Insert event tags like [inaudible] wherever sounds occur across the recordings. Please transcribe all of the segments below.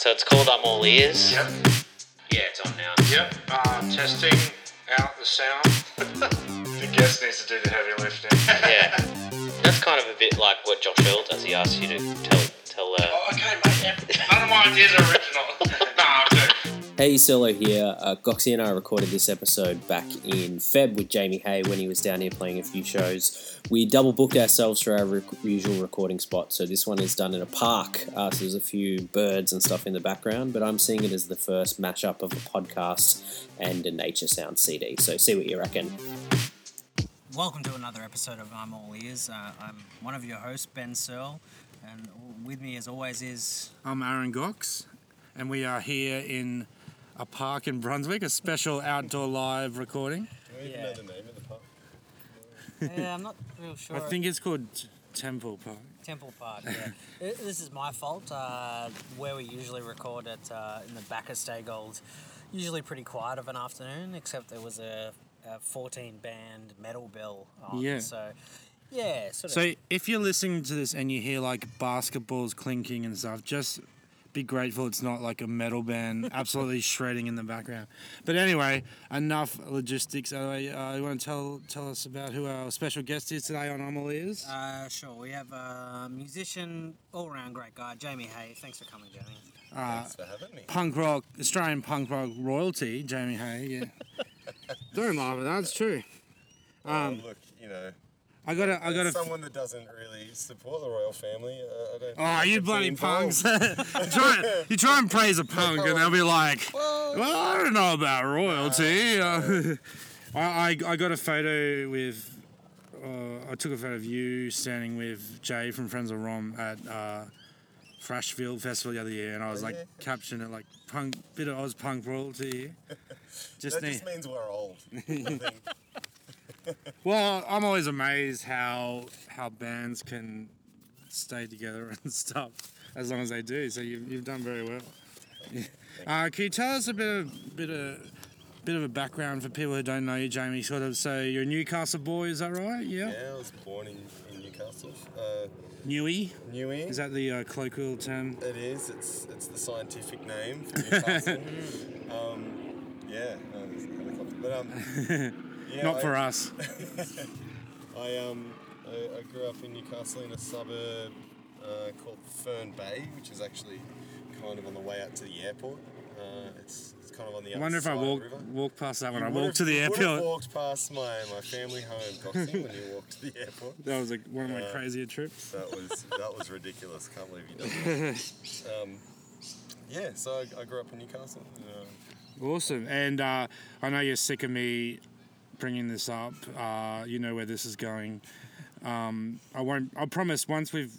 so it's called I'm All Ears. Yep. Yeah, it's on now. Yep. Uh, testing out the sound. [laughs] the guest needs to do the heavy lifting. Yeah. [laughs] That's kind of a bit like what Josh Earl does. He asks you to tell tell. Uh, Oh, okay, mate. None of my ideas are original. [laughs] nah, I'm. Hey, Solo here. Uh, Goxie and I recorded this episode back in Feb with Jamie Hay when he was down here playing a few shows. We double booked ourselves for our rec- usual recording spot, so this one is done in a park. Uh, so there's a few birds and stuff in the background, but I'm seeing it as the first mashup of a podcast and a nature sound CD. So see what you reckon. Welcome to another episode of I'm All Ears. Uh, I'm one of your hosts, Ben Searle, and with me, as always, is I'm Aaron Gox, and we are here in a park in Brunswick, a special outdoor live recording. yeah. yeah, I'm not real sure. I think it's called T- Temple Park. Temple Park. Yeah, [laughs] this is my fault. Uh, where we usually record at uh, in the back of Stay Gold, usually pretty quiet of an afternoon, except there was a, a 14 band metal bill on. Yeah. So, yeah, sort of. So if you're listening to this and you hear like basketballs clinking and stuff, just be grateful it's not like a metal band [laughs] absolutely shredding in the background. But anyway, enough logistics. Uh, you want to tell tell us about who our special guest is today on I'm All Ears? Uh, sure, we have a musician, all-round great guy, Jamie Hay. Thanks for coming, Jamie. Uh, Thanks for having me. punk rock, Australian punk rock royalty, Jamie Hay. Yeah. [laughs] Don't laugh at that. It's true. Um, look, you know, I got to I got as to someone that doesn't really support the royal family, uh, I don't. Oh, you bloody punks! [laughs] you, try, you try and praise a punk, and they'll be like, [laughs] "Well, I don't know about royalty." Uh, [laughs] I, I I got a photo with. Uh, I took a photo of you standing with Jay from Friends of Rom at uh, Festival the other year, and I was like yeah. captioning it like "punk, bit of Oz punk royalty." Just That need. just means we're old. Well, I'm always amazed how how bands can stay together [laughs] and stuff as long as they do. So you've, you've done very well. Uh, can you tell us a bit of bit of bit of a background for people who don't know you, Jamie? Sort of. So you're a Newcastle boy, is that right? Yeah. yeah, I was born in, in Newcastle. Uh, Newy. Newey. Is that the uh, colloquial term? It is. It's it's the scientific name for Newcastle. [laughs] um, yeah. No, there's a helicopter. But um, [laughs] yeah, Not I- for [laughs] us. I um I, I grew up in Newcastle in a suburb uh, called Fern Bay, which is actually kind of on the way out to the airport. Uh, it's, it's kind of on the I wonder if I walk walk past that when You I walk to the would have walked past my, my family home, when you walked to the airport. That was like one of my Uh, crazier trips. That was that was ridiculous. Can't believe you done that. [laughs] Um, yeah, so I, I grew up in Newcastle. Uh, Awesome. And uh, I know you're sick of me bringing this up. Uh, you know where this is going. Um, I won't. I promise. Once we've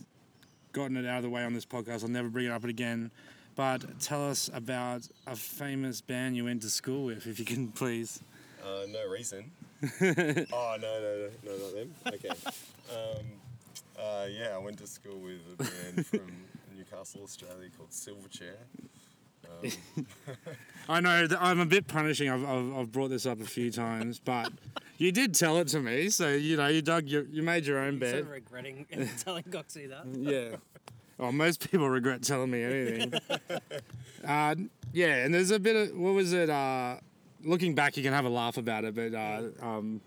gotten it out of the way on this podcast, I'll never bring it up again. But tell us about a famous band you went to school with, if you can, please. Uh, no reason. [laughs] oh no no no no not them. Okay. Um, uh, yeah, I went to school with a band from [laughs] Newcastle, Australia called Silverchair. Um, I know that I'm a bit punishing. I've, I've, I've brought this up a few times, but you did tell it to me, so you know you dug your, you made your own Sort bed. of regretting [laughs] telling Goxie that. Yeah. Oh, most people regret telling me anything. [laughs] uh, yeah, and there's a bit of what was it? Uh, looking back, you can have a laugh about it, but uh, um,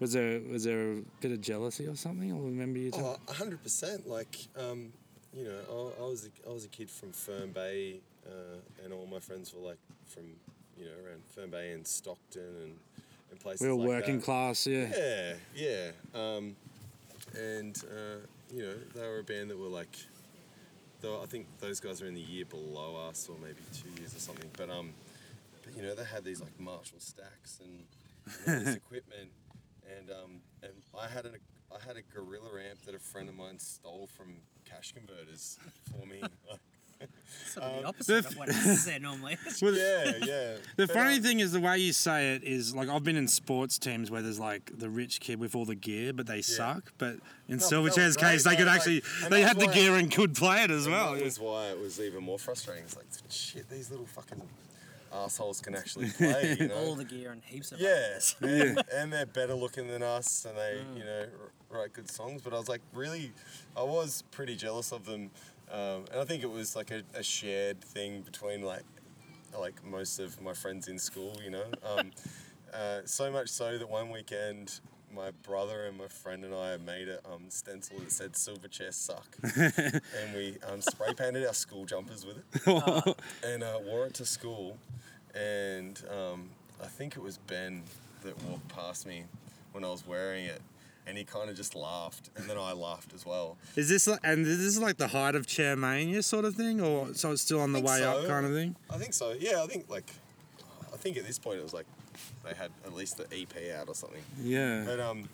was there was there a bit of jealousy or something? I remember you. Tell- oh, hundred percent. Like, um, you know, I, I was a, I was a kid from Fern Bay, uh, and all my friends were like from you know around Fern Bay and Stockton and, and places we were like working that. class, yeah. Yeah, yeah. Um, and uh, you know, they were a band that were like, though I think those guys are in the year below us, or maybe two years or something. But um, but you know, they had these like Marshall stacks and, and all this [laughs] equipment, and um, and I had a I had a gorilla amp that a friend of mine stole from cash converters for me. Like, [laughs] Sort of the Um, opposite of what I said normally. [laughs] yeah, [laughs] yeah. The But, funny um, thing is the way you say it is like I've been in sports teams where there's like the rich kid with all the gear, but they suck. But in No, Silverchair's great, case, they could like- actually they had the why- gear and could play it as well. That was why it was even more frustrating. It's like, shit, these little fucking assholes can actually [laughs] play. You know? All the gear and heaps of Yeah, and, and they're better looking than us, and they, you know, write good songs. But I was like, really, I was pretty jealous of them Um, and I think it was like a, a shared thing between like like most of my friends in school, you know. Um, [laughs] uh, so much so that one weekend, my brother and my friend and I made a um, stencil that said "Silverchair suck," [laughs] and we um, spray painted our school jumpers with it, [laughs] and uh, wore it to school. And um, I think it was Ben that walked past me when I was wearing it, and he kind of just laughed, and then I laughed as well. Is this like, and this is like the height of chair mania sort of thing, or so it's still on the way up kind of thing? I think so. Yeah, I think like, I think at this point it was like they had at least the EP out or something. Yeah. But um,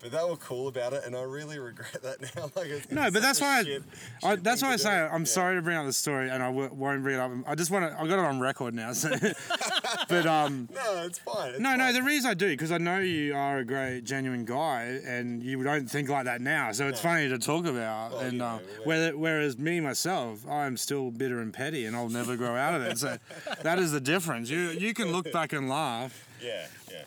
but they were cool about it, and I really regret that now. [laughs] like, it's No, but that's a why I, shit- I shit that's thing why I to say do. I'm Yeah. sorry to bring up the story, and I w- won't bring it up. I just want to. I got it on record now. So, [laughs] but um, [laughs] No, it's fine. It's no, no. The reason I do because I know you are a great, genuine guy, and you don't think like that now. So it's No. funny to talk about. Well, and you know, uh, whether, whereas me myself, I'm still bitter and petty, and I'll never grow out of it. So that is the difference. You you can look back and laugh. Yeah, yeah.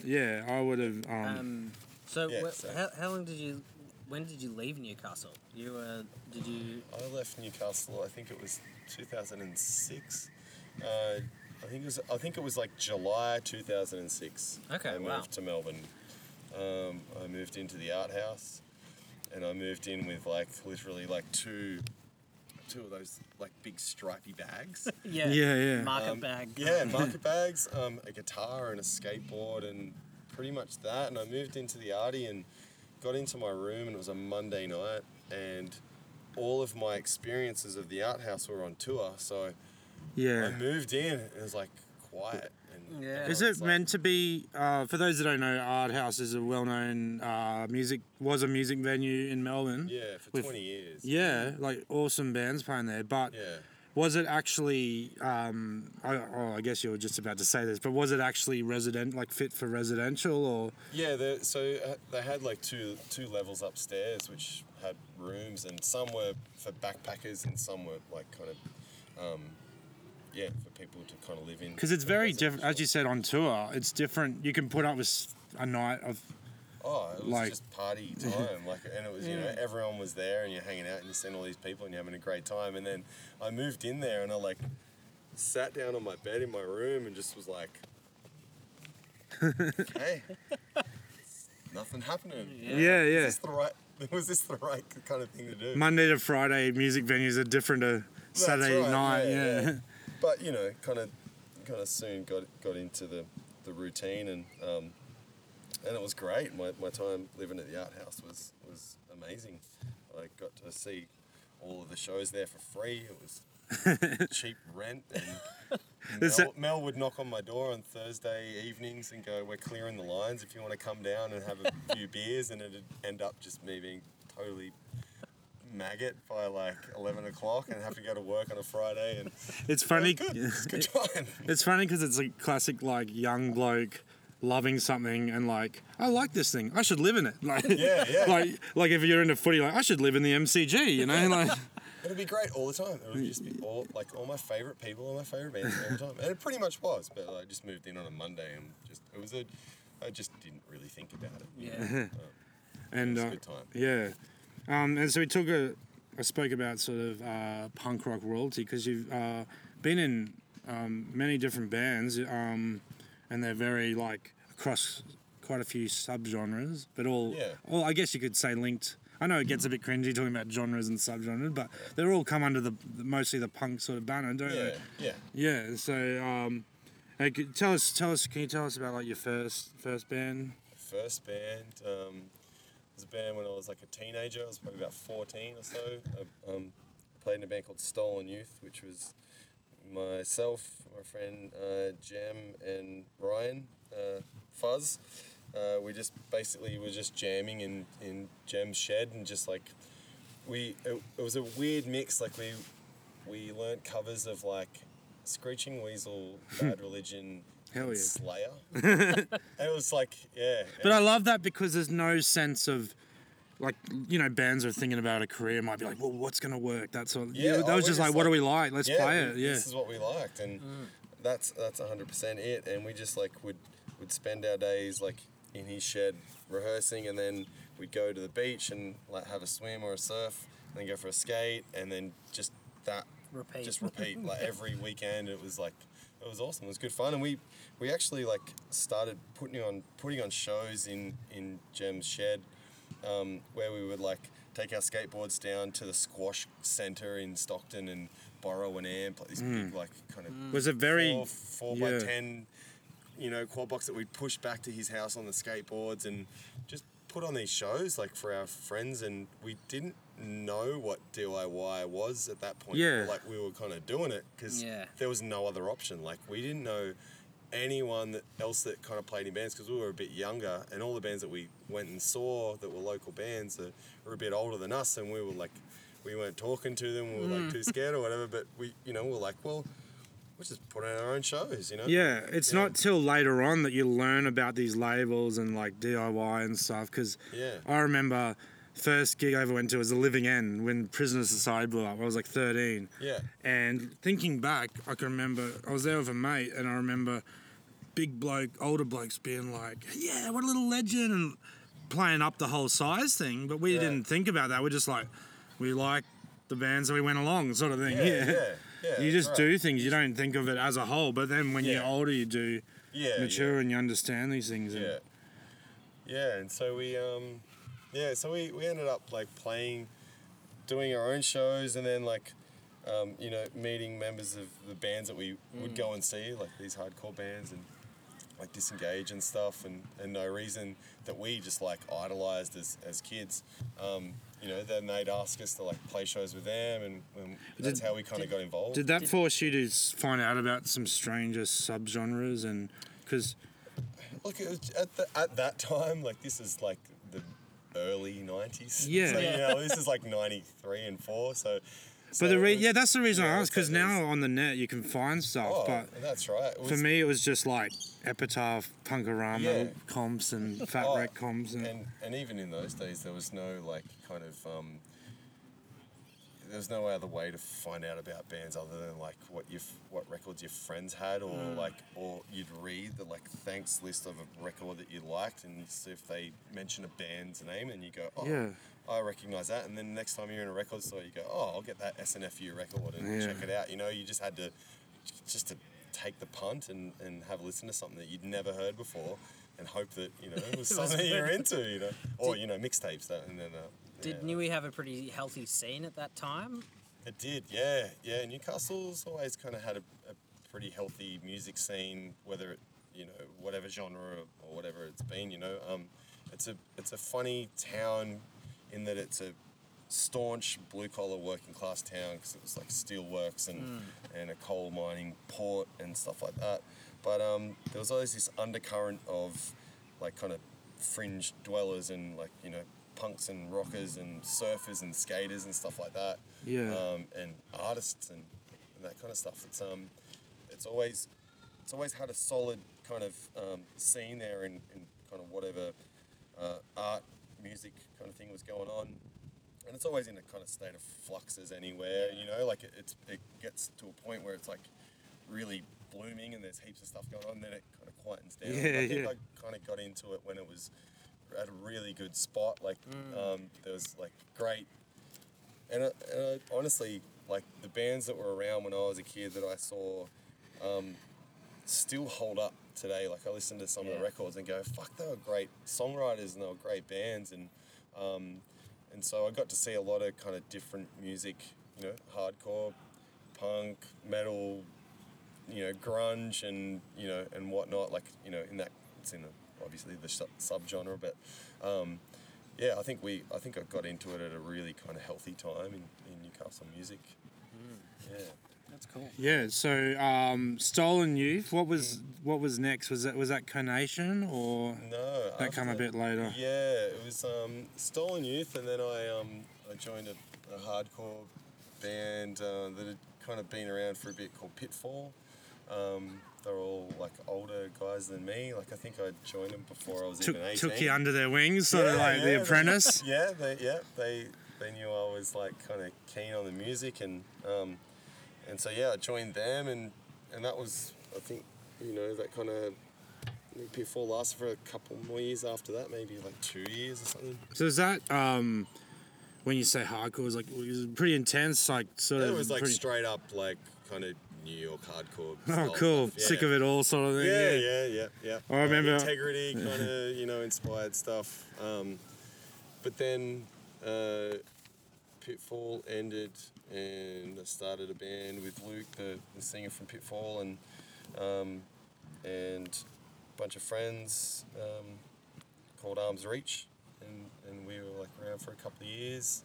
Yeah, I would have. Um, Um, so, Yeah, wh- so- how, how long did you? When did you leave Newcastle? You uh, did you? I left Newcastle. I think it was 2006. Uh, I think it was. I think it was like July 2006. Okay, I moved wow. to Melbourne. Um, I moved into the art house, and I moved in with like literally like two, two of those like big stripy bags. [laughs] Yeah. Yeah, yeah. Market Um, bag. Yeah, [laughs] market bags, um, a guitar and a skateboard and pretty much that. And I moved into the arty and got into my room and it was a Monday night and all of my experiences of the art house were on tour. So yeah. I moved in and it was like quiet. And Yeah. Is it like- meant to be? Uh, for those that don't know, Art House is a well-known uh, music was a music venue in Melbourne. Yeah, for with- 20 years. Yeah, like awesome bands playing there. But Yeah. Was it actually? Um, I, oh, I guess you were just about to say this, but was it actually resident, like fit for residential, or Yeah, so uh, they had like two two levels upstairs, which had rooms, and some were for backpackers, and some were like kind of, um, yeah, for people to kind of live in. because it's very different. As you said on tour, it's different. You can put up with a night of Oh, it was like- just party [laughs] time, like, and it was you know everyone was there, and you're hanging out, and you're seeing all these people, and you're having a great time. And then I moved in there, and I like sat down on my bed in my room, and just was like, [laughs] hey, nothing happening. yeah, yeah. Is this the right? [laughs] Was this the right kind of thing to do? Monday to Friday music venues are different to That's Saturday right, night. yeah, Yeah, yeah. but you know, kind of, kind of soon got got into the, the routine, and um, and it was great. My, my time living at the art house was was amazing. I got to see all of the shows there for free. It was [laughs] cheap rent, and [laughs] Mel, Mel would knock on my door on Thursday evenings and go, "We're clearing the lines. If you want to come down and have a [laughs] few beers," and it'd end up just me being totally maggot by like 11 o'clock and have to go to work on a Friday and it's funny. good. It's good time. It's funny because it's a classic like young bloke loving something and like I like this thing. I should live in it. [laughs] Like Yeah, yeah. like like if you're into footy, like I should live in the MCG. You know, like [laughs] It'd be great all the time. It would just be all like all my favorite people, all my favorite bands all the time, and it pretty much was. But I just moved in on a Monday and just it was a. I just didn't really think about it. you know. Yeah. [laughs] and was a uh, good time. yeah, um, and so we took a. I spoke about sort of uh, punk rock royalty because you've uh, been in um, many different bands, um, and they're very like across quite a few subgenres, but all. Yeah. All I guess you could say linked. I know it gets a bit cringy talking about genres and subgenres, but they're all come under the mostly the punk sort of banner, don't Yeah, they? yeah. Yeah. So, um, hey, tell us, tell us, can you tell us about like your first first band? First band um, was a band when I was like a teenager. I was probably about 14 or so. I um, played in a band called Stolen Youth, which was myself, my friend uh, Jem, and Ryan uh, Fuzz. Uh, we just basically were just jamming in, in Jem's shed and just like we it, it was a weird mix like we we learnt covers of like Screeching Weasel, [laughs] Bad Religion, Hell yeah. Slayer. [laughs] it was like yeah. But I love that because there's no sense of like you know bands are thinking about a career might be like well what's gonna work that sort of Yeah, yeah, oh, that was oh, just just like what do we like let's yeah, play it yeah This is what we liked, and mm. that's that's hundred percent it. And we just like would would spend our days like in his shed rehearsing, and then we'd go to the beach and like have a swim or a surf, and then go for a skate, and then just that Repeat. just repeat like [laughs] every weekend. It was like it was awesome. It was good fun, and we we actually like started putting on putting on shows in in Jem's shed, um, where we would like take our skateboards down to the squash center in Stockton and borrow an amp, like this big like kind of Was it very? four, four yeah. by ten, you know, quad box that we'd push back to his house on the skateboards and just put on these shows like for our friends, and we didn't know what DIY was at that point. Yeah. like we were kind of doing it because Yeah. there was no other option. Like we didn't know anyone that else that kind of played in bands because we were a bit younger, and all the bands that we went and saw that were local bands that were a bit older than us, and we were like, we weren't talking to them, we were like too mm. scared or whatever. But we, you know, we we're like, well, we'll just put on our own shows, you know. Yeah, it's not till later on that you learn about these labels and like DIY and stuff. Because Yeah. I remember first gig I ever went to was the Living End when Prisoner Society blew up. I was like 13. Yeah. And thinking back, I can remember I was there with a mate, and I remember big bloke, older blokes being like, "Yeah, what a little legend," and playing up the whole size thing. But we Yeah. didn't think about that. We're just like, we like the bands that we went along, sort of thing. Yeah, Yeah. [laughs] yeah, yeah, you just right. do things. You don't think of it as a whole. But then when you're older, you do Yeah. mature yeah. and you understand these things. and- Yeah. Yeah, and so we um yeah, so we, we ended up like playing doing our own shows and then like um, you know, meeting members of the bands that we would go and see, like these hardcore bands and like disengage and stuff and, and no reason that we just like idolized as, as kids. Um, you know, then they'd ask us to like play shows with them and, and that's Did- how we kind of got involved. Did that force you to find out about some stranger subgenres and because Look, at, the, at that time, like this is like the early '90s. Yeah. So, you know, this is like '93 and four. So. So But the re- was- yeah, that's the reason yeah, I asked because now on the net you can find stuff. Oh, but that's right. It for me, it was just like Epitaph, Punk-O-Rama Yeah. comps and [laughs] Fat oh, Wreck comps. And, and and even in those days, there was no like kind of um, there was no other way to find out about bands other than like what your what records your friends had, or Mm. like or you'd read the like thanks list of a record that you liked, and see if they mention a band's name, and you go, oh, Yeah. I recognize that, and then next time you're in a record store, you go, oh, I'll get that SNFU record and Yeah. check it out. You know, you just had to just to take the punt and, and have a listen to something that you'd never heard before and hope that you know it was [laughs] something you're into you know or you know mixtapes that and then uh, Did yeah. Newey have a pretty healthy scene at that time? it did yeah yeah Newcastle's always kind of had a, a pretty healthy music scene whether it you know whatever genre or, or whatever it's been you know um it's a it's a funny town in that it's a staunch blue collar working class town because it was like steelworks and and a coal mining port and stuff like that. But um, there was always this undercurrent of like kind of fringe dwellers and like you know punks and rockers and surfers and skaters and stuff like that. Yeah. Um, and artists and, and that kind of stuff. It's um, it's always it's always had a solid kind of um, scene there in, in kind of whatever uh, art, music kind of thing was going on. And it's always in a kind of state of fluxes anywhere, you know, like it, it's, it gets to a point where it's like really blooming and there's heaps of stuff going on, then it kind of quietens down. Yeah, I think yeah. I kind of got into it when it was at a really good spot. Like um, there was like great and, I, and I, honestly, like the bands that were around when I was a kid that I saw, um, still hold up today. Like I listen to some of the records and go, "Fuck, they were great songwriters and they were great bands." And um, and so I got to see a lot of kind of different music, you know, hardcore, punk, metal, you know, grunge, and you know, and whatnot. Like you know, in that it's in the, obviously the sub subgenre, but. Um, yeah, I think we. I think I got into it at a really kind of healthy time in, in Newcastle music. Yeah. That's cool. yeah, so um, Stolen Youth. What was what was next? Was that was that Conation or No. that come a bit later? Yeah, it was um, Stolen Youth, and then I um, I joined a, a hardcore band uh, that had kind of been around for a bit called Pitfall. Um, they're all like older guys than me. Like I think I joined them before I was Took even eighteen. took you under their wings, sort of like yeah, The they- Apprentice. [laughs] yeah, they yeah they they knew I was like kind of keen on the music and um, and so yeah I joined them and and that was I think you know that kind of Pitfall lasted for a couple more years after that maybe like two years or something. So is that um, when you say hardcore, it was like it was pretty intense, like sort It of. was like pretty- straight up like kind of New York hardcore. [laughs] Oh, cool! stuff. Sick of it all, sort of thing. Yeah, yeah, yeah, yeah. I remember- integrity [laughs] kind of you know inspired stuff. Um, but then uh, Pitfall ended, and I started a band with Luke, the, the singer from Pitfall, and um, and a bunch of friends um, called Arms Reach, and, and we were like around for a couple of years,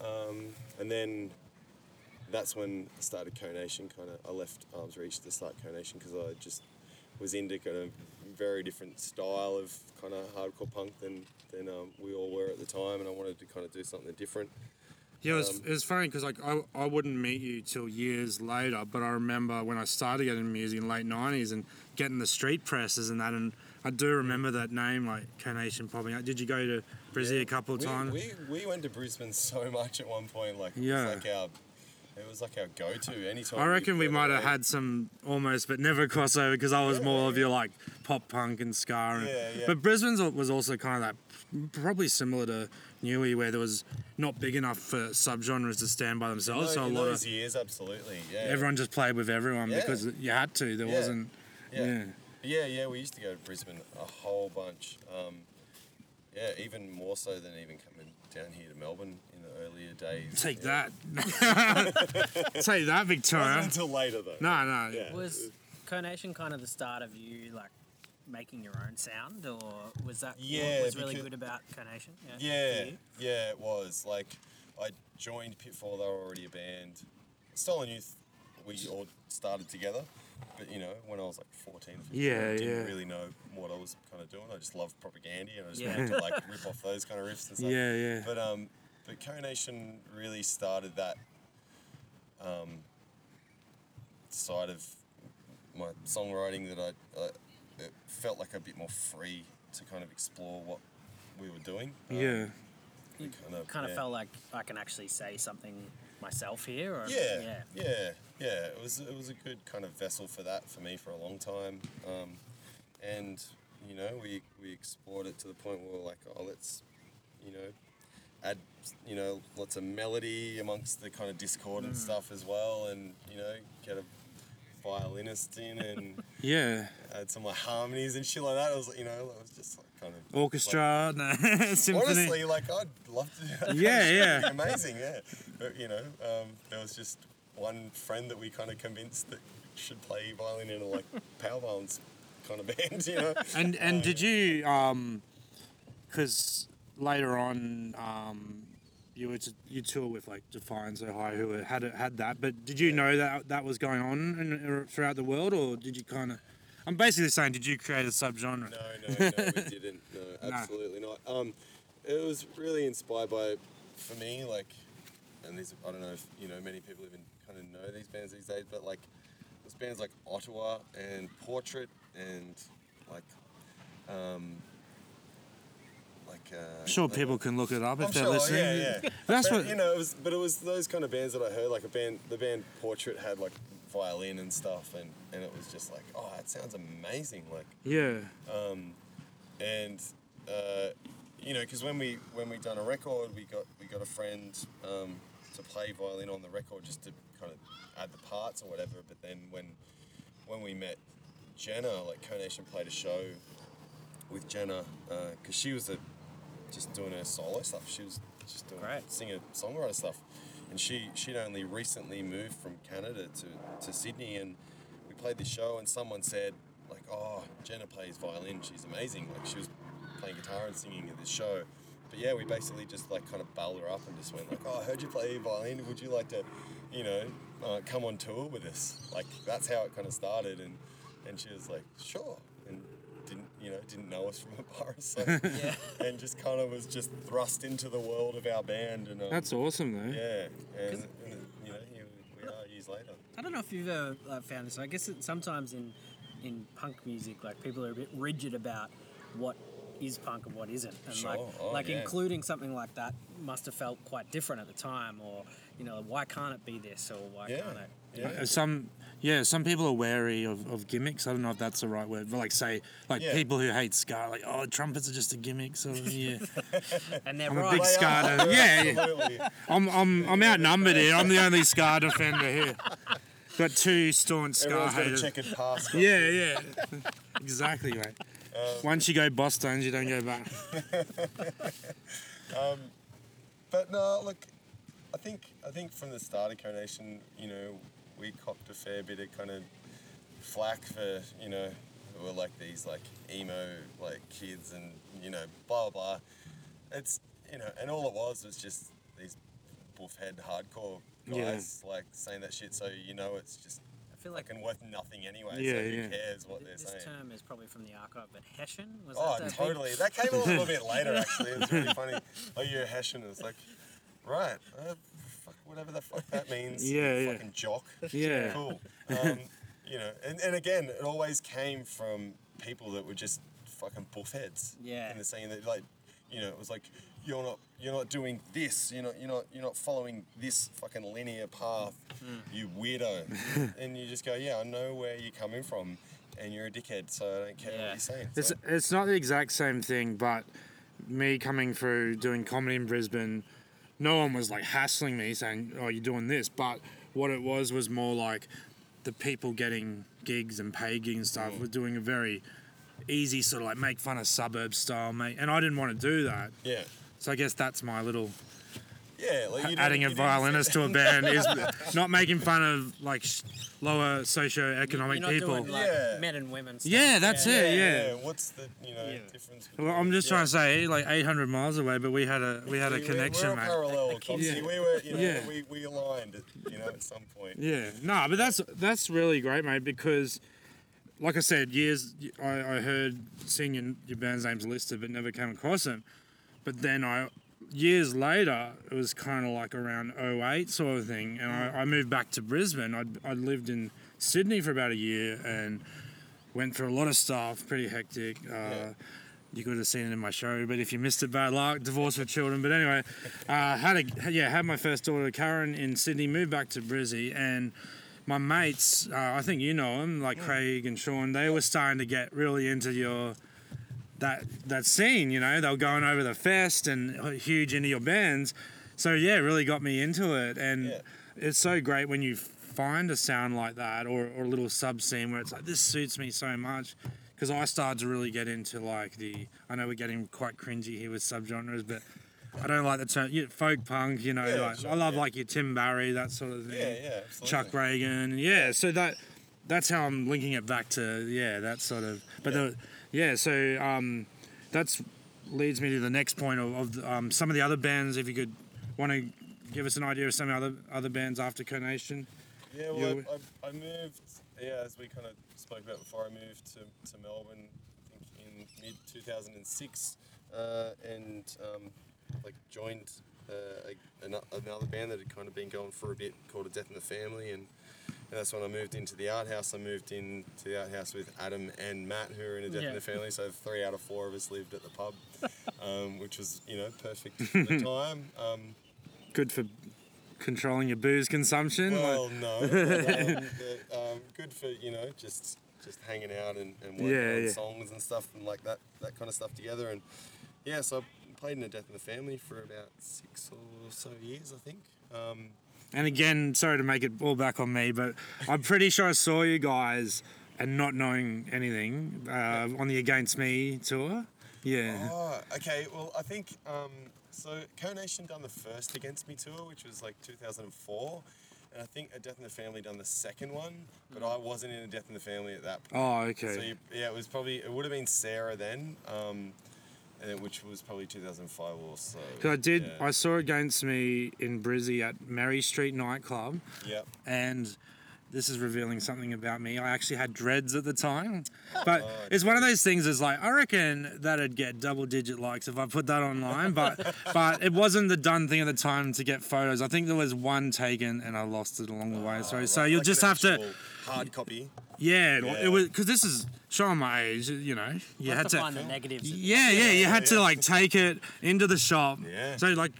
um, and then that's when I started Conation. Kind of, I left Arms Reach to start Conation because I just was into kind of very different style of kind of hardcore punk than than um, we all were at the time, and I wanted to kind of do something different. Yeah, it was, Um, it was funny because like I, I wouldn't meet you till years later, but I remember when I started getting music in the late '90s and getting the street presses and that, and I do remember that name like Conation popping up. Did you go to Brizzy a couple of We, times? we, we went to Brisbane so much at one point, like it Yeah. was like our it was like our go-to anytime. I reckon we might have had some almost, but never crossover because I was more of your like pop punk and ska. And, Yeah, yeah. But Brisbane's was also kind of that, probably similar to Newey, where there was not big enough for subgenres to stand by themselves. those, so a lot those of years, absolutely, yeah. everyone just played with everyone Yeah. because you had to. There Yeah. wasn't. yeah. yeah. yeah, yeah, We used to go to Brisbane a whole bunch. Um, yeah, even more so than even coming down here to Melbourne in the earlier days. Take yeah. that. [laughs] Take that, It wasn't Victoria. until later though. No, no. Yeah. Was Conation kind of the start of you like making your own sound, or was that Yeah, what was really good about Conation? for Yeah, yeah, it was. Like, I joined Pitfall, they were already a band. Stolen Youth, we all started together. But, you know, when I was like 14 or 15, Yeah, I didn't yeah. really know what I was kind of doing. I just loved propaganda and I just Yeah. wanted to like [laughs] rip off those kind of riffs and stuff. Yeah, yeah. But, um, but Conation really started that um, side of my songwriting that I, I it felt like a bit more free to kind of explore what we were doing. Um, Yeah. You kind of, kind of yeah. felt like I can actually say something myself here, or Yeah, yeah. yeah, yeah, It was it was a good kind of vessel for that for me for a long time, um, and you know we we explored it to the point where we we're like, oh, let's you know add you know lots of melody amongst the kind of discord Mm. and stuff as well, and you know get a violinist in and [laughs] Yeah. add some like harmonies and shit like that. It was you know it was just like kind of Orchestra, no, [laughs] symphony. Honestly, like I'd love to. do that Yeah, [laughs] yeah. Amazing, yeah. But you know, um, there was just one friend that we kind of convinced that should play violin in a like [laughs] power violence kind of band, you know. And and did you um, because later on um, you were to, you tour with like Defiance, Ohio who had had that, but did you know that that was going on in, throughout the world, or did you kind of? I'm basically saying, did you create a subgenre? No, no, no, we [laughs] didn't. No, No. absolutely not. Um, it was really inspired by, for me, like, and these I don't know if you know many people even kind of know these bands these days, but like, there's bands like Ottawa and Portrait and like, um, like. Uh, I'm sure people can look it up if I'm they're sure, listening. yeah, yeah. That's but, what you know. It was, but it was those kind of bands that I heard. Like a band, the band Portrait had like violin and stuff, and and it was just like, oh, that sounds amazing. Like, Yeah. um, and uh, you know, because when we when we done a record, we got we got a friend um, to play violin on the record just to kind of add the parts or whatever. But then when when we met Jenna, like Conation played a show with Jenna because she was a, just doing her solo stuff. She was just doing Great. singer songwriter stuff, and she she'd only recently moved from Canada to, to Sydney, and we played this show, and someone said like, "Oh, Jenna plays violin. She's amazing." Like she was playing guitar and singing at this show. But yeah, we basically just like kind of bailed her up and just went like, "Oh, I heard you play violin. Would you like to, you know, uh, come on tour with us?" Like that's how it kind of started, and and she was like, "Sure," you know didn't know us from [laughs] a bar, so [laughs] Yeah. and just kind of was just thrust into the world of our band, and um, That's awesome though. yeah, and, and you know here we are years later. I don't know if you've ever uh, found this. I guess it, sometimes in in punk music, like people are a bit rigid about what is punk and what isn't, and Sure. like Oh, like yeah. including something like that must have felt quite different at the time, or you know, why can't it be this, or why Yeah. can't it? Yeah. Uh, Some Yeah, some people are wary of, of gimmicks. I don't know if that's the right word, but like say, like Yeah. people who hate ska, like oh, trumpets are just a gimmick. So yeah, [laughs] And they're I'm a big They ska. are. de- Yeah, yeah. I'm I'm I'm outnumbered here. I'm the only [laughs] ska defender here. Got two staunch ska Everyone's got a haters. Yeah, yeah. [laughs] exactly, mate. Um, Once you go Bosstones, you don't go back. Um, but no, look, I think I think from the start of Conation, you know, we copped a fair bit of kind of flack for you know, we were like these like emo like kids and you know blah blah blah. It's you know, and all it was was just these buffhead hardcore Yeah. guys like saying that shit. So you know, it's just I feel like fucking worth nothing anyway. Yeah, so who yeah. cares what they're this saying? term is probably from the archive, but Hessian was Oh, that the big- totally. That came a little bit later, actually. It was really [laughs] funny. Oh, you're a Hessian. It's like, right. Uh, fuck, whatever the fuck that [laughs] means. Yeah, yeah. Fucking jock. [laughs] Yeah. Cool. Um, [laughs] you know, and, and again, it always came from people that were just fucking buffheads. Yeah. In the scene that, like, you know, it was like, you're not, you're not doing this. You're not, you're not, you're not following this fucking linear path. You weirdo. and you just go, yeah, I know where you're coming from, and you're a dickhead, so I don't care what you're saying. It's So- it's not the exact same thing, but me coming through doing comedy in Brisbane, no one was like hassling me saying, "Oh, you're doing this," but what it was was more like the people getting gigs and pay gigs and stuff mm. were doing a very easy sort of like make fun of suburb style, mate. And I didn't want to do that, yeah. so I guess that's my little Yeah, like you adding don't- a you violinist to a [laughs] band is not making fun of like sh- lower socio-economic You're not people. doing like Yeah. men and women. Stuff. Yeah, that's it. Yeah. What's the you know Yeah. difference? Well, I'm just yeah. trying to say, like 800 miles away, but we had a we had a We- we- connection, we're mate. parallel, The- the kids- We were, you know, Yeah. we, we aligned, at, you know, at some point. Yeah, no, but that's that's really great, mate. Because, like I said, years I, I heard seeing your, your band's names listed, but never came across them. But then I, years later, it was kind of like around 08 sort of thing, and I, I moved back to Brisbane. I I lived in Sydney for about a year and went through a lot of stuff, pretty hectic. Uh, You could have seen it in my show, but if you missed it, bad luck. Divorce with children, but anyway, uh, had a yeah had my first daughter Karen in Sydney, moved back to Brizzy, and my mates, uh, I think you know them, like Craig and Sean, they were starting to get really into your that that scene. You know, they were going over the fest and huge into your bands. So yeah, it really got me into it, and Yeah. it's so great when you find a sound like that or, or a little sub scene where it's like this suits me so much. Because I started to really get into like the, I know we're getting quite cringy here with subgenres, but I don't like the term yeah, folk punk. You know, Yeah, like sure, I love yeah. like your Tim Barry, that sort of thing. Yeah, yeah, absolutely. Chuck Ragan. Yeah, so that that's how I'm linking it back to yeah, that sort of. But Yeah. the yeah, so um, that's leads me to the next point of, of um, some of the other bands. If you could want to give us an idea of some other other bands after Conation. Yeah, well, I, I, I moved, yeah, as we kind of spoke about before, I moved to, to Melbourne, I think in mid 2006, uh, and um, like joined uh, a, another band that had kind of been going for a bit called A Death in the Family, and, and that's when I moved into the art house. I moved into the art house with Adam and Matt, who are in A Death Yeah. in the Family, so three out of four of us lived at the pub, [laughs] um, which was, you know, perfect [laughs] for the time. Um, Good for controlling your booze consumption. like- well, no. [laughs] But, um, but, um, good for you know just just hanging out and, and working Yeah, on yeah. songs and stuff and like that that kind of stuff together. And yeah, so I played in a Death in the Family for about six or so years, I think. Um, And again, sorry to make it all back on me, but I'm pretty sure I saw you guys and not knowing anything uh, on the Against Me tour. Yeah. oh, okay. Well, I think um, so. Conation done the first Against Me tour, which was like 2004. And I think A Death in the Family done the second one, but I wasn't in A Death in the Family at that point. Oh, okay. So you, yeah, it was probably it would have been Sarah then, um, and it- which was probably 2005 or so. Because I did, Yeah. I saw Against Me in Brizzy at Mary Street nightclub, Yep. and this is revealing something about me. I actually had dreads at the time, oh, but Oh, it's one of those things. Is like I reckon that'd get double digit likes if I put that online, but [laughs] but it wasn't the done thing at the time to get photos. I think there was one taken, and I lost it along the way. So ah, so Like- you'll like just have to. hard copy. Yeah, Yeah. it was because this is showing my age. You know, you You had to to. find the negatives. of Yeah, yeah, you had to like take it into the shop. Yeah. So like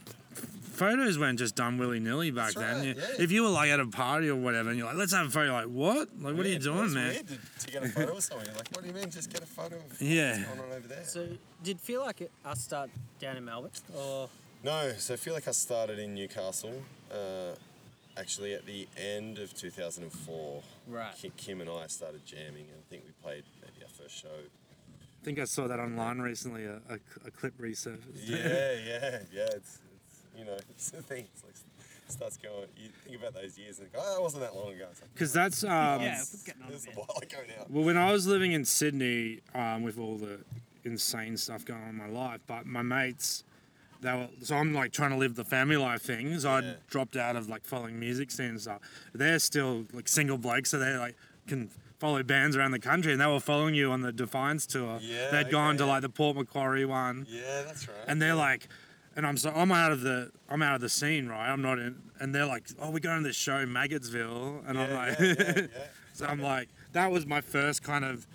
photos weren't just done willy nilly back That's then. You- yeah. If you were like at a party or whatever, and you're like, "Let's have a photo," like what? Like, what are you doing, man? Weird to, to get a photo of someone. You're like, what do you mean? Just get a photo of Yeah. what's going on over there. So, did feel like it, us start down in Melbourne, or No, so I feel like I started in Newcastle. Uh, actually, at the end of 2004, Right. Kim and I started jamming, and I think we played maybe our first show. I think I saw that online recently. A, a, a clip resurfaced. Yeah, yeah, yeah. It's, it's you know, [laughs] it's the thing. It's like starts going. You think about those years and go, oh, it wasn't that long ago. It's like, Because that's um, Yeah, it's, it's getting on a it's a bit. while ago now. Well, when I was living in Sydney, um, with all the insane stuff going on in my life, but my mates, they were so I'm like trying to live the family life thing. So Yeah. I dropped out of like following music scene and stuff. They're still like single blokes, so they like can follow bands around the country, and they were following you on the Defiance tour. Yeah, they'd gone okay. to like the Port Macquarie one, Yeah, that's right. and they're like. And I'm so I'm out of the I'm out of the scene, right? I'm not in, and they're like, "Oh, we're going to this show, Maggotsville," and I'm like, yeah, yeah, [laughs] yeah. so I'm like, that was my first kind of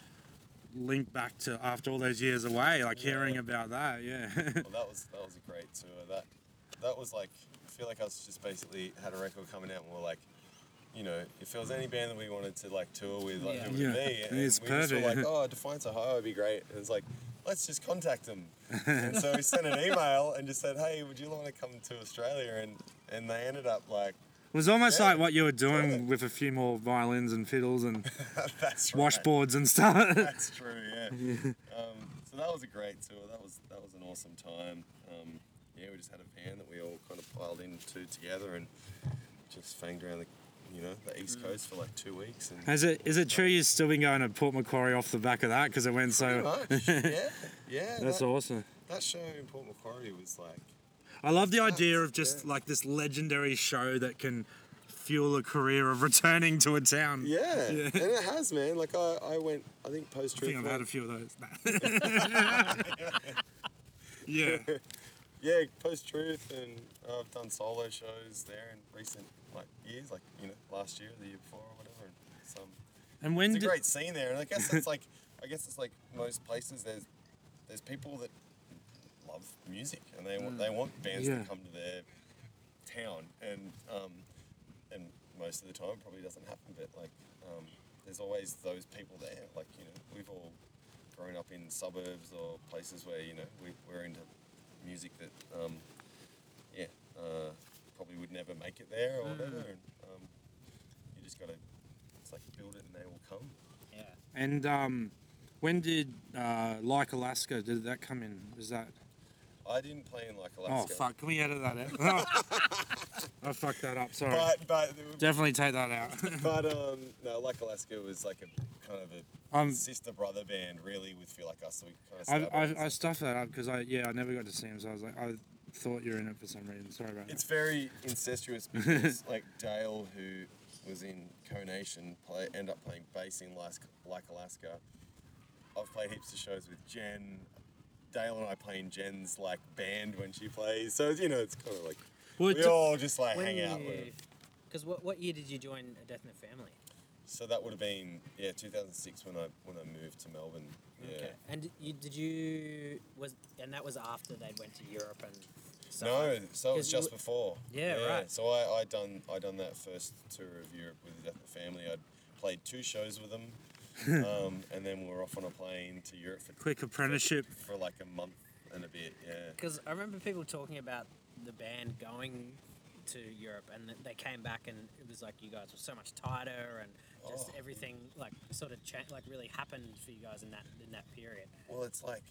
link back to after all those years away, like hearing about that. Yeah. [laughs] Well, that was that was a great tour. That that was like I feel like I was just basically had a record coming out and we're like, you know, if there was any band that we wanted to like tour with, like Yeah. who would it Yeah, be? And it's we just were like, oh, Defiance Ohio would be great. And it's like, let's just contact them. and so we sent an email and just said, hey, would you want to come to Australia? And and they ended up like, it was almost Yeah, like what you were doing with a few more violins and fiddles and [laughs] that's right. washboards and stuff. That's true, yeah. [laughs] um, so that was a great tour. That was that was an awesome time. Um, yeah, we just had a van that we all kind of piled into together and just fanged around the, you know, the east mm. coast for like two weeks. And is it is it true you've still been going to Port Macquarie off the back of that because it went so? much, [laughs] yeah, yeah. That's that, awesome. that show in Port Macquarie was like, I love the idea of just yeah. like this legendary show that can fuel a career of returning to a town. yeah, [laughs] and it has, man. Like I, I went, I think post I think truth. I've had a few of those. [laughs] yeah. Yeah, post truth, and I've done solo shows there in recent like years, like you know, last year, the year before, or whatever. And it's, um, And when it's a great scene there, and I guess it's like I guess it's like most places. There's there's people that love music, and they want they want bands Yeah. to come to their town, and um, and most of the time it probably doesn't happen, but like um, there's always those people there. Like you know, we've all grown up in suburbs or places where you know we, we're into music that um, yeah uh, probably would never make it there or whatever, and um, you just gotta it's like build it and they will come. yeah. And um, when did uh, Like Alaska? Did that come in? Was that? I didn't play in like Alaska. Oh fuck! Can we edit that out? [laughs] [laughs] I fucked that up. Sorry. But but Definitely take that out. [laughs] but um no, like Alaska was like a kind of a um, sister brother band really with Feel Like Us. So we kind of I, started I, I stuffed that up because I yeah I never got to see him, so I was like I thought you were in it for some reason. Sorry about It's that. very [laughs] incestuous because like Dale, who was in Conation, play end up playing bass in Las- like Alaska. I've played heaps of shows with Jen. Dale and I play in Jen's like band when she plays, so you know it's kind of like Well, it we all just like hang out. you, With because what, what year did you join A Death in the Family? So that would have been yeah 2006 when I when I moved to Melbourne. Yeah. Okay. And you, did you was and that was after they went to Europe and stuff No, so it was just before. Yeah, right. So I, I done I done that first tour of Europe with the Death of the Family. I'd played two shows with them, [laughs] um, and then we are off on a plane to Europe for Quick apprenticeship. for like a month and a bit. Yeah. Because I remember people talking about the band going to Europe and they came back and it was like you guys were so much tighter and just Oh. everything like sort of cha- like really happened for you guys in that in that period. Well, it's like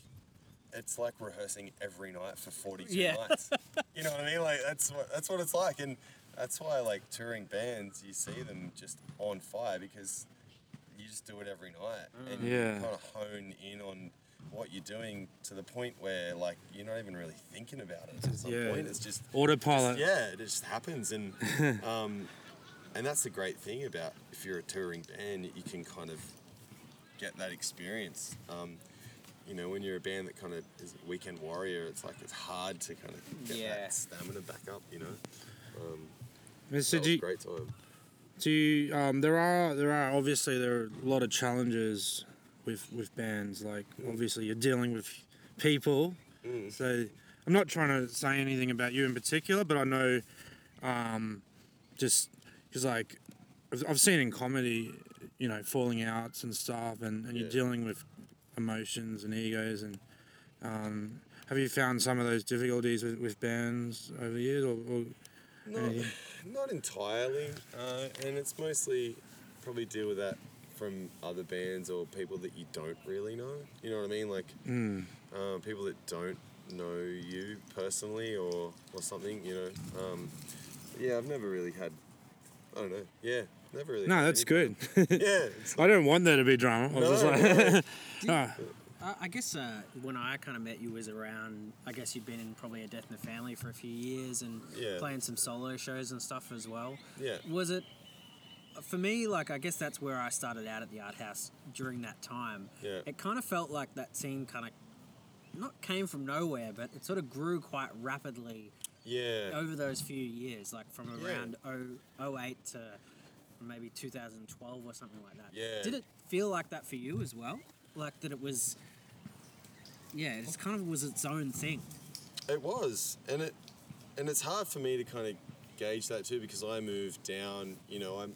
it's like rehearsing every night for 42 Yeah. nights. [laughs] You know what I mean? Like that's what that's what it's like, and that's why like touring bands, you see them just on fire because you just do it every night, and Yeah. you kind of hone in on what you're doing to the point where like you're not even really thinking about it. At some Yeah. point, it's just Autopilot. yeah, it just happens, and [laughs] um, and that's the great thing about if you're a touring band, you can kind of get that experience. Um, you know, when you're a band that kind of is weekend warrior, it's like it's hard to kind of get Yeah. that stamina back up. You know, um, Mr. that was Do a you, great time. do you, um, there are there are obviously there are a lot of challenges with with bands. Like obviously you're dealing with people, Mm. so I'm not trying to say anything about you in particular, but I know, um, just because like I've, I've seen in comedy, you know, falling outs and stuff, and, and you're dealing with emotions and egos, and um, have you found some of those difficulties with, with bands over the years, or, or Not, anything? [sighs] not entirely, uh, and it's mostly probably deal with that from other bands or people that you don't really know. You know what I mean? Like Mm. uh, people that don't know you personally or or something. You know. Um, yeah, I've never really had. I don't know. Yeah, never really. No, had that's good. [laughs] Yeah. It's [laughs] I don't want there to be drama. I was No, just like, [laughs] Uh, I guess uh, when I kind of met you was around. I guess you'd been in probably a Death in the Family for a few years and Yeah. playing some solo shows and stuff as well. Yeah. Was it for me? Like I guess that's where I started out at the art house during that time. Yeah. It kind of felt like that scene kind of not came from nowhere, but it sort of grew quite rapidly yeah. over those few years, like from Yeah. around 0, 08 to maybe 2012 or something like that. Yeah. Did it feel like that for you as well? Like that it was, yeah, it just kind of was its own thing. It was, and it and it's hard for me to kind of gauge that too because I moved down. You know, I'm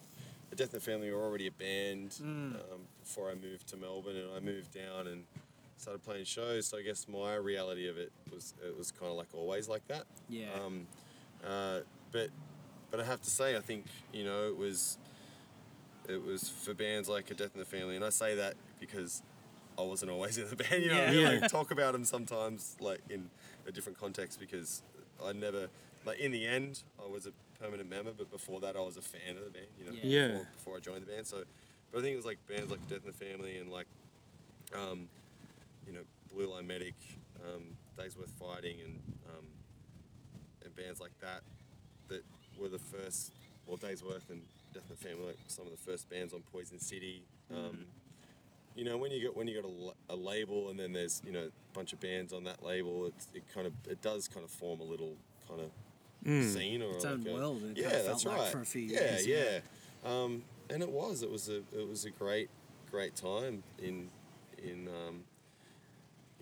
a Death in the Family were already a band um, before I moved to Melbourne, and I moved down and started playing shows. So I guess my reality of it was it was kind of like always like that. Yeah. Um, uh, but but I have to say, I think you know it was it was for bands like a Death in the Family, and I say that because I wasn't always in the [laughs] band. You know, what I mean? Yeah. like talk about them sometimes like in a different context because I never like in the end I was a permanent member, but before that I was a fan of the band. You know, Yeah. Before, before I joined the band. So, but I think it was like bands like Death in the Family and like um, you know Blue Line Medic, um, Days Worth Fighting, and um, and bands like that that were the first, well, Days Worth and Death in the Family, like some of the first bands on Poison City. Um, you know, when you get when you got a, a label and then there's you know a bunch of bands on that label, it's, it kind of it does kind of form a little kind of scene or Its like own a, world, it yeah, kinda that's felt like right. for a few yeah, years, yeah, yeah. Um, and it was it was a it was a great great time in in um,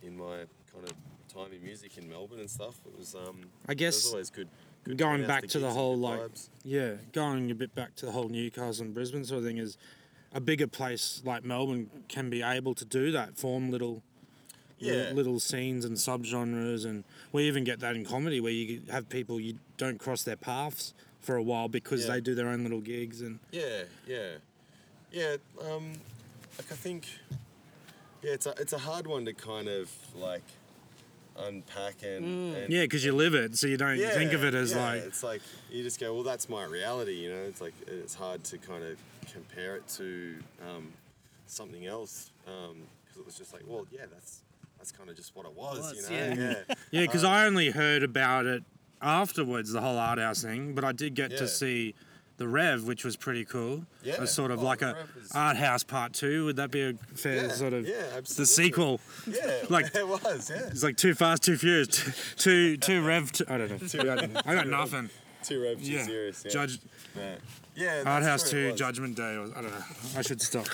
in my kind of time in music in Melbourne and stuff. It was um, I it guess was always good. Good going back to the whole like vibes. yeah going a bit back to the whole newcastle and brisbane sort of thing is a bigger place like melbourne can be able to do that form little Yeah. little, scenes and subgenres and we even get that in comedy where you have people you don't cross their paths for a while because Yeah. they do their own little gigs and Yeah, yeah, yeah. Um, like I think, yeah, it's a it's a hard one to kind of like unpack and, mm. and yeah because you live it so you don't yeah, think of it as yeah, like it's like you just go, well, that's my reality. You know, it's like it's hard to kind of compare it to um, something else um, because it was just like, well, yeah, that's that's kind of just what it was. Was, you know, yeah. yeah, [laughs] yeah because um, i only heard about it afterwards the whole art house thing but i did get Yeah. to see the rev which was pretty cool Yeah. It was sort of Oh, like a was- art house part two would that be a fair Yeah, sort of yeah, the sequel yeah, [laughs] Like- it was, yeah. It's like too fast, too furious, too too, too rev. I don't know. I got, I got nothing. Too rev, too Yeah. serious. Yeah. Judge Yeah, yeah Art House Two. Judgment Day. Or, I don't know. I should stop.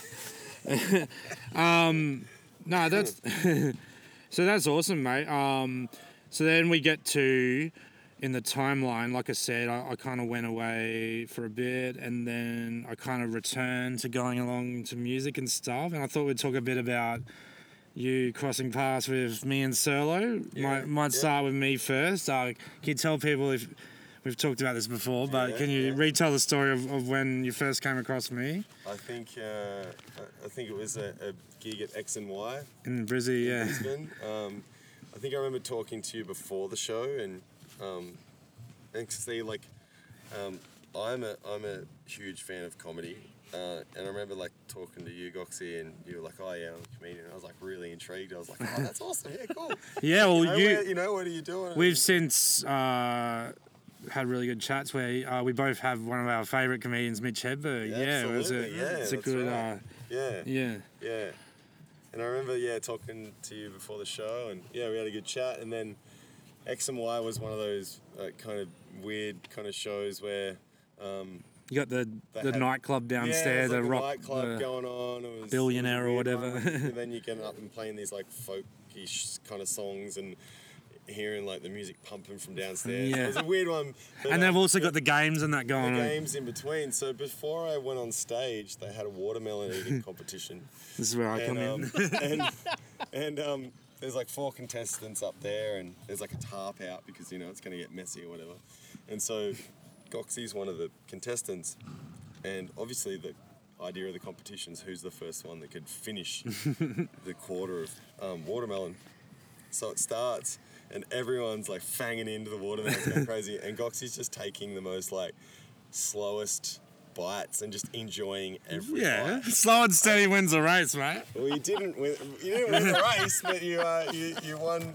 [laughs] [laughs] um, no, that's so that's awesome, mate. Um, so then we get to in the timeline. Like I said, I, I kind of went away for a bit, and then I kind of returned to going along to music and stuff. And I thought we'd talk a bit about you crossing paths with me and Serlo. might might yeah. start with me first. Uh, can you tell people if we've talked about this before, but Yeah, can you yeah. retell the story of, of when you first came across me I think uh, I- think it was a, a gig at X and Y in Brizzy? in Yeah. Brisbane. Um, I think I remember talking to you before the show, and um, and see like um, I'm a I'm a huge fan of comedy, uh, and I remember like talking to you, Goxie, and you were like, "Oh yeah, I'm a comedian." I was like really intrigued. I was like, "Oh, that's awesome! Yeah, cool." [laughs] Yeah. Well, You know, you. where- you know what are you doing? We've since uh, had really good chats where uh, we both have one of our favourite comedians, Mitch Hedberg. Yeah, it was a, yeah, it's a good. right. Uh, yeah, yeah. Yeah. And I remember, yeah, talking to you before the show, and yeah, we had a good chat. And then X and Y was one of those uh, kind of weird kind of shows where, um, You got the the had- nightclub yeah, downstairs, the was like rock. a nightclub the- going on. It was Billionaire or was a weird whatever. and then you get up [laughs] and playing these like folkish kind of songs, and hearing like the music pumping from downstairs. Yeah. It was a weird one. but, And they've also got the games and that the going on. games in between. So before I went on stage, they had a watermelon eating [laughs] competition. This is where I come and, in. um, and [laughs] and um, there's like four contestants up there, and there's like a tarp out because you know it's going to get messy or whatever. And so Goxie's one of the contestants, and obviously the idea of the competition is who's the first one that could finish [laughs] the quarter of um, watermelon. So it starts, and everyone's like fanging into the watermelon, going [laughs] crazy, and Goxie's just taking the most like slowest bites and just enjoying every Yeah, bite. slow and steady wins the race, mate. Well, you didn't win. You didn't win the race, but you uh, you, you won.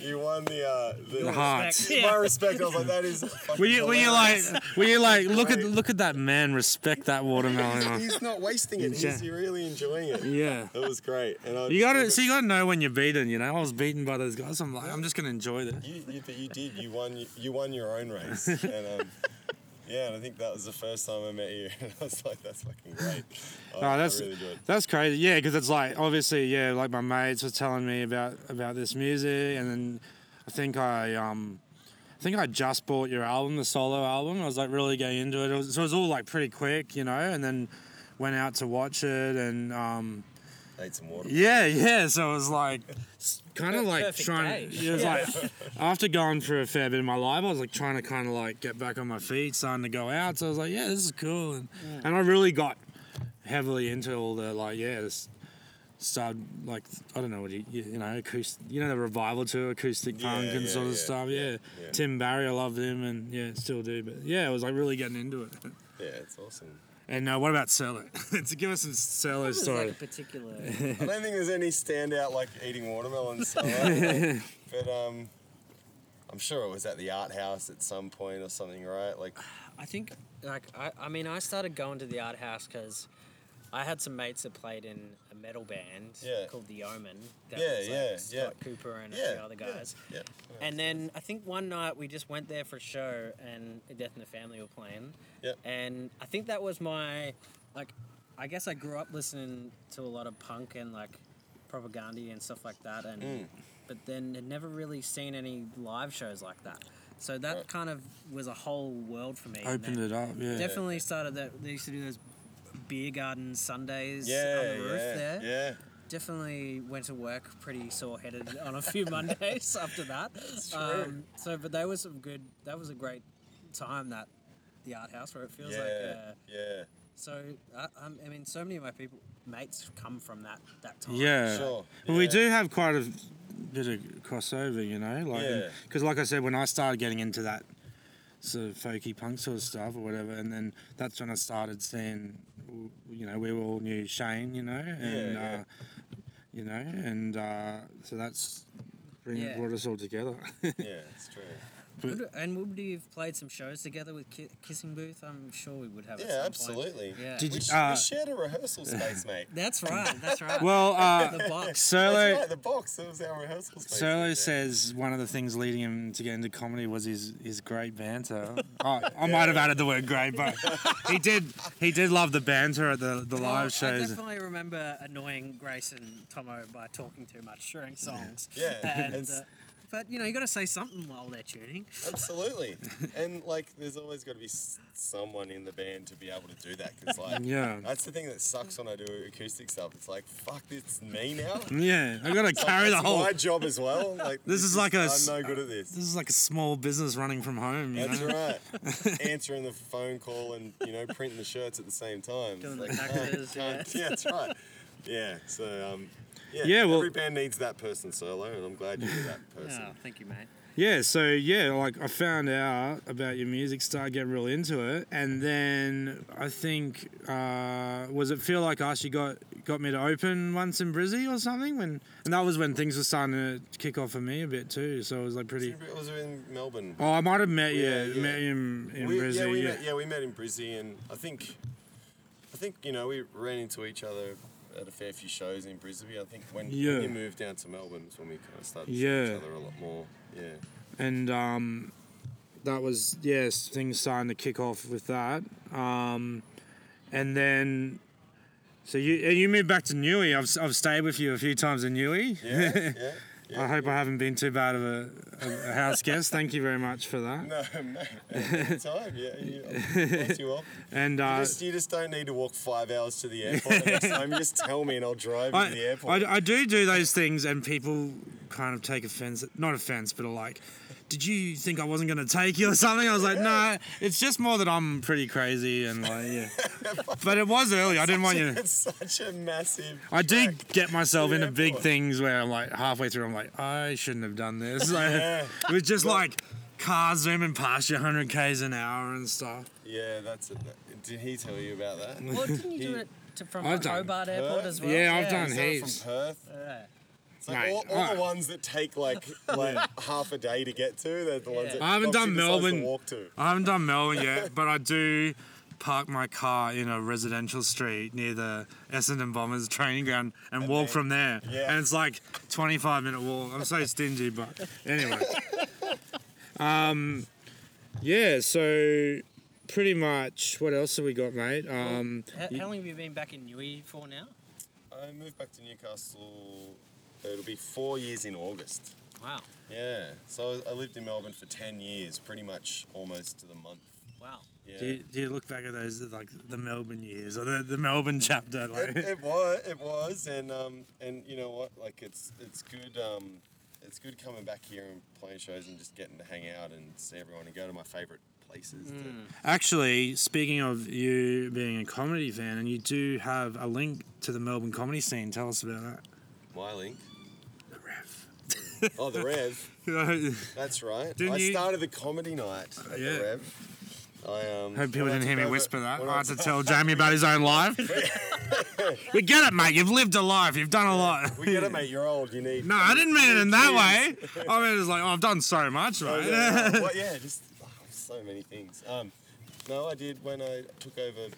You won the uh, the, The hearts. My respect. I was like, that is. fucking Were you, were you like, were you like, look at look at that man, respect that watermelon. He's not wasting it. He's really enjoying it. Yeah. It was great. And I You got to, so you got to know when you're beaten. You know, I was beaten by those guys. I'm like, I'm just gonna enjoy this. You, you, you did. You won. You won your own race. [laughs] And um, yeah, and I think that was the first time I met you. [laughs] And I was like, that's fucking great. [laughs] I, Oh, that's really that's crazy. Yeah, because it's like obviously, yeah, like my mates were telling me about about this music, and then I think I um. I think I just bought your album, the solo album. I was like really getting into it. it was, so it was all like pretty quick, you know, and then went out to watch it and um, Ate some water. Yeah, yeah. So it was like kind of like Perfect trying. day. [laughs] It was like after going through a fair bit in my life, I was like trying to kind of like get back on my feet, starting to go out. So I was like, yeah, this is cool, and and I really got heavily into all the like yeah, this started like I don't know what you you you know acoustic you know the revival to acoustic Yeah, punk and yeah, sort of yeah, stuff. yeah, Yeah. yeah. Tim Barry, I loved him, and yeah, still do. But yeah, it was like really getting into it. Yeah, it's awesome. And uh, what about Cello? [laughs] to give us some Cello There's story. like a particular. [laughs] I don't think there's any standout like eating watermelons. [laughs] So, but um, I'm sure it was at the art house at some point or something, right? Like, I think, like, I, I mean, I started going to the art house because I had some mates that played in a metal band Yeah. called The Omen. That Yeah, was, like, yeah, Scott yeah. Cooper and a yeah, few other guys. Yeah. yeah. And then I think one night we just went there for a show and Death in the Family were playing. Yep. And I think that was my, like, I guess I grew up listening to a lot of punk and like Propagandhi and stuff like that. And Mm. but then had never really seen any live shows like that. So that Right. kind of was a whole world for me. Opened it up, yeah. Definitely started that. They used to do those beer garden Sundays yeah, on the roof yeah, there. yeah. Definitely went to work pretty sore headed [laughs] on a few Mondays [laughs] after that. true. Um, so, but that was some good. That was a great time. That the art house where it feels yeah, like. Uh, yeah. so I, I'm- mean, so many of my people mates come from that that time. Yeah. Sure, But we do have quite a bit of crossover, you know, like Yeah. because, like I said, when I started getting into that sort of folky punk sort of stuff or whatever, and then that's when I started seeing, you know, we all knew Shane, you know, and Yeah, yeah. Uh, you know, and uh, so that's bring, Yeah. brought us all together. [laughs] Yeah, it's true. Would- and would we have played some shows together with Ki- Kissing Booth? I'm sure we would have. at Yeah, some point. absolutely. Yeah. Did We, you- sh- uh, we shared a rehearsal space, mate. [laughs] That's right. That's right. well, uh, [laughs] the box. That's Solo. right, the box. That was our rehearsal space. Solo Yeah. says one of the things leading him to get into comedy was his, his great banter. [laughs] I, I might have added the word great, but he did he did love the banter at the, the Well, live shows. I definitely remember annoying Grace and Tomo by talking too much during songs. Yeah, And, it's- uh, but you know, you got to say something while they're tuning. Absolutely. [laughs] and like, there's always got to be s- someone in the band to be able to do that. Because [laughs] like, Yeah. that's the thing that sucks when I do acoustic stuff. It's like, fuck, it's me now. Yeah, I gotta carry the whole. my job as well. [laughs] Like, This is like a I'm no good at this. This is like a small business running from home. You That's know? right. Answering the phone call and you know printing the shirts at the same time. Doing It's the like, cactus, oh, can't- yeah, that's right. Yeah. So um, yeah. Yeah, well- every band needs that person solo, and I'm glad you're that [laughs] person. Oh, thank you, mate. Yeah, so yeah, like I found out about your music, started getting real into it, and then I think uh, was it feel like us you got got me to open once in Brizzy or something when, and that was when things were starting to kick off for me a bit too. So it was like pretty. It was in Melbourne. Oh, I might have met you, Yeah, yeah. met him in we, Brizzy. yeah, we yeah. met. Yeah, we met in Brizzy, and I think, I think you know we ran into each other at a fair few shows in Brisbane. I think when, Yeah. when you moved down to Melbourne, is when we kind of started Yeah. seeing each other a lot more. Yeah. and um, that was yes, things starting to kick off with that. Um, and then, so you you moved back to Newey. I've, I've stayed with you a few times in Newey. Yeah. yeah. [laughs] I hope I haven't been too bad of a, a, house guest. Thank you very much for that. [laughs] No, no, anytime. Yeah, you, you, up. And you, uh, just, you just don't need to walk five hours to the airport. Next time, you just tell me and I'll drive you to the I, airport. I, I do do those things, and people kind of take offense. Not offense, but are like, "Did you think I wasn't going to take you or something?" I was like, "No, it's just more that I'm pretty crazy and like, yeah." [laughs] but it was early. I didn't want you. It's such a massive. I do get myself into big things where I'm like halfway through, I'm like, I shouldn't have done this. Like, [laughs] Yeah. [laughs] It was just like cars zooming past you 100 k's an hour and stuff. Yeah, that's it. Did he tell you about that? Well, didn't you do it to, from I've done Hobart Airport Perth? as well? Yeah, I've done Is heaps. from Perth. Yeah. It's like Mate, all, all I- the ones that take like [laughs] like half a day to get to. They're the ones that I haven't Foxy done decides to Melbourne. walk to. I haven't done Melbourne yet, [laughs] but I do park my car in a residential street near the Essendon Bombers training ground and, walk then- from there. yeah. And it's like 25 minute walk. I'm so stingy, but anyway. [laughs] Um, yeah, so pretty much what else have we got, mate? Um, How, how long have you been back in Newey for now? I moved back to Newcastle. It'll be four years in August. Wow. Yeah. So I lived in Melbourne for ten years, pretty much almost to the month. Wow. Yeah. do, you, do you look back at those like the Melbourne years or the, the Melbourne chapter? it, Like, it was, it was, and um, and you know what? Like it's it's good. Um, it's good coming back here and playing shows and just getting to hang out and see everyone and go to my favourite places. to- Actually, speaking of you being a comedy fan, and you do have a link to the Melbourne comedy scene. Tell us about that. My link. [laughs] Oh, the Rev. [laughs] That's right. Didn't I you- started the comedy night at Yeah. the Rev. I um. hope people didn't hear me whisper that. I had to tell Jamie about his own life. [laughs] we get it, mate. You've lived a life. You've done a lot. We get it, mate. You're old. You need. No, I didn't mean it in that way. I mean, it's like, oh, I've done so much, Oh, right? yeah, well, yeah, just oh, so many things. Um, no, I did when I took over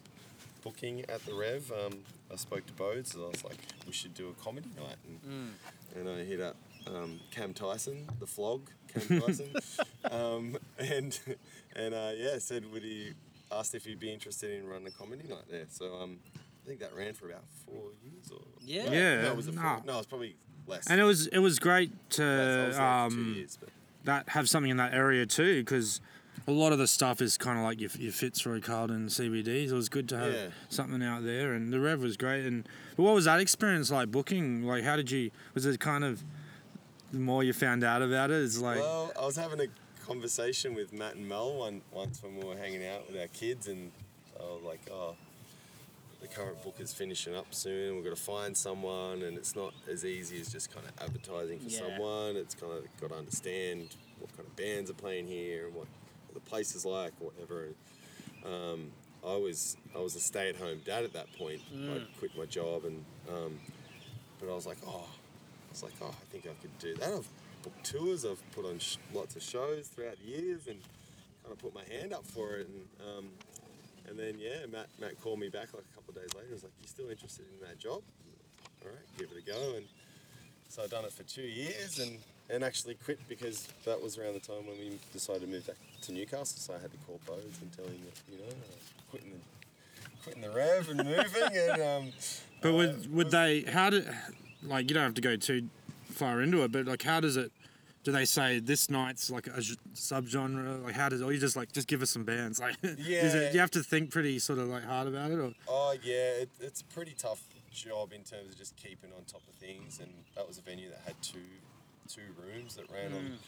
booking at the Rev. Um, I spoke to Bodes and I was like, we should do a comedy night, and, and I hit up um, Cam Tyson, the flog, Cam Tyson, [laughs] um, and and uh, yeah, said would he asked if he'd be interested in running a comedy night there. So um, I think that ran for about four years or Yeah. Yeah, no, it was a nah. no, it was probably less. And it was it was great Less. Was to there for two um, years, that have something in that area too, because a lot of the stuff is kind of like your, your Fitzroy Carlton CBD. So it was good to have Yeah. something out there, and the Rev was great. And but what was that experience like booking? Like, how did you? Was it kind of the more you found out about it? It's like Well, I was having a conversation with Matt and Mel one once when we were hanging out with our kids, and I was like, "Oh, the current book is finishing up soon. We've got to find someone, and it's not as easy as just kind of advertising for Yeah. someone. It's kind of got to understand what kind of bands are playing here and what, what the place is like, or whatever." Um, I was I was a stay-at-home dad at that point. I'd quit my job, and um, but I was like, "Oh." I was like, oh, I think I could do that. I've booked tours, I've put on sh- lots of shows throughout the years and kind of put my hand up for it. And um, and then, yeah, Matt, Matt called me back like a couple of days later. He was like, you still interested in that job? All right, give it a go. And so I've done it for two years and, and actually quit because that was around the time when we decided to move back to Newcastle. So I had to call Bodes and tell him that, you know, uh, quitting the, quitting the Rev and moving. and um, But uh, would would was- they? How did? Like you don't have to go too far into it, but like how does it? Do they say this night's like a j- subgenre? Like how does? Or you just like just give us some bands? Like [laughs] is Yeah. it, you have to think pretty sort of like hard about it, or Oh yeah, it, it's a pretty tough job in terms of just keeping on top of things. And that was a venue that had two two rooms that ran on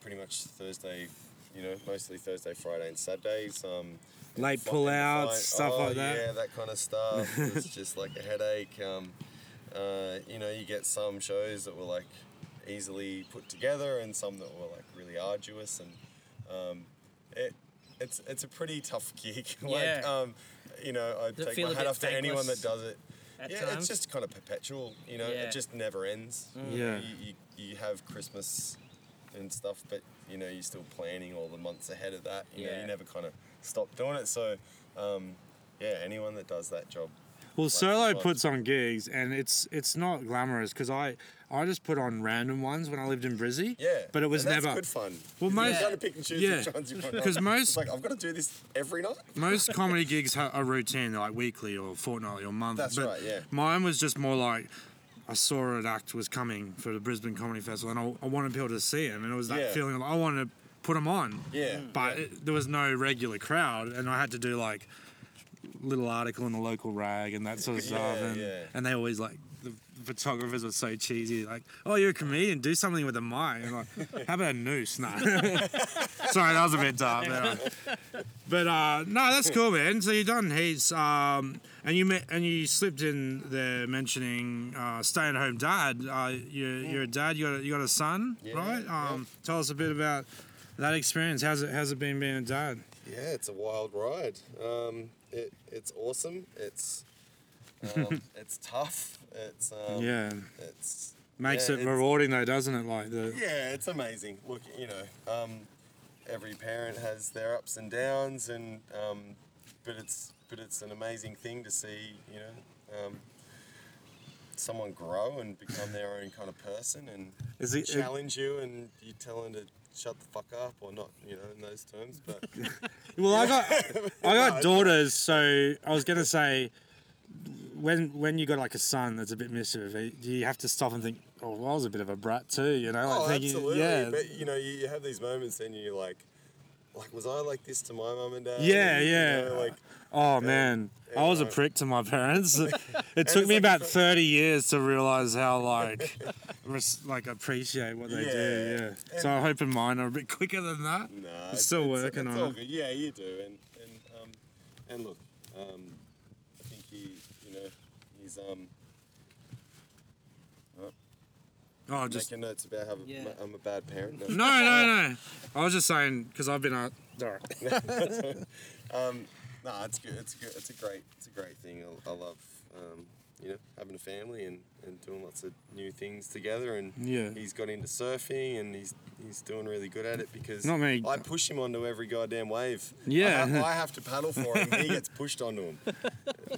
pretty much Thursday, you know, mostly Thursday, Friday, and Saturdays. Um, Late fi- pullouts, stuff oh, like that? Yeah, that kind of stuff. it was [laughs] just like a headache. Um, uh, you know, you get some shows that were like easily put together, and some that were like really arduous, and um, it. It's, it's a pretty tough [laughs] gig. like, Yeah. um, you know, I take feel my hat off to anyone that does it. at yeah, times? it's just kind of perpetual. You know, Yeah. it just never ends. Yeah. You, you, you have Christmas and stuff, but you know you're still planning all the months ahead of that. You know, Yeah. you never kind of stop doing it. So, um, yeah, anyone that does that job. Well, Solo puts on gigs, and it's it's not glamorous because I I just put on random ones when I lived in Brizzy. Yeah, but it was and that's never good fun. Well, most- got to pick and choose yeah. which ones you put on. 'Cause most- it's like I've got to do this every night. [laughs] most comedy gigs are routine, like weekly or fortnightly or monthly. That's but right, yeah. Mine was just more like I saw an act was coming for the Brisbane Comedy Festival, and I, I wanted people to see him, and it was that Yeah. feeling of I wanted to put him on, Yeah. but it, there was no regular crowd, and I had to do like little article in the local rag and that sort of [laughs] stuff, Yeah, and yeah. and they always like the photographers were so cheesy, like, oh, you're a comedian, do something with a mic, and like, [laughs] how about a noose? No, [laughs] sorry, that was a bit dark. But, uh, but uh, no, that's cool, man. So you've done heaps, um, and you met, and you slipped in there mentioning uh, staying at home dad. Uh, you're, you're a dad. You got a, you got a son, Yeah, right? yeah. Um, Tell us a bit about that experience. How's it How's it been being a dad? Yeah, it's a wild ride. Um, it, it's awesome. It's um, [laughs] it's tough. It's um, yeah, It's makes yeah, it it's- rewarding though, doesn't it? Like the yeah, it's amazing. Look, you know, um, every parent has their ups and downs, and um, but it's but it's an amazing thing to see. You know. Um, Someone grow and become their own kind of person, and Is it- challenge you, and you tell them to shut the fuck up, or not, you know, in those terms. But [laughs] Well, I got I got [laughs] daughters, so I was gonna say when when you got like a son that's a bit mischievous, eh, you have to stop and think, oh, well, I was a bit of a brat too, you know? Like Oh, thinking, absolutely. Yeah, But you know, you, you have these moments, and you're like, like, was I like this to my mum and dad? Yeah, And, you yeah. know, like, oh man, I was a prick to my parents. [laughs] it took me like about a- thirty years to realize how like [laughs] res- like appreciate what they do. Yeah. Yeah. So I hope in mine are a bit quicker than that. nah, I'm it's- still it's, working it's on all it. Yeah, you do, and and um, and look, um, I think he, you know, he's um. Oh, just making notes about how Yeah. I'm a bad parent. no, no, [laughs] no. I was just saying because I've been a. Sorry. Um, no, it's good. It's good. It's a great. It's a great thing. I, I love, um, you know, having a family and, and doing lots of new things together. And Yeah. he's got into surfing and he's he's doing really good at it because Not me. I push him onto every goddamn wave. Yeah. I have, I have to paddle for him. he gets [laughs] pushed onto him.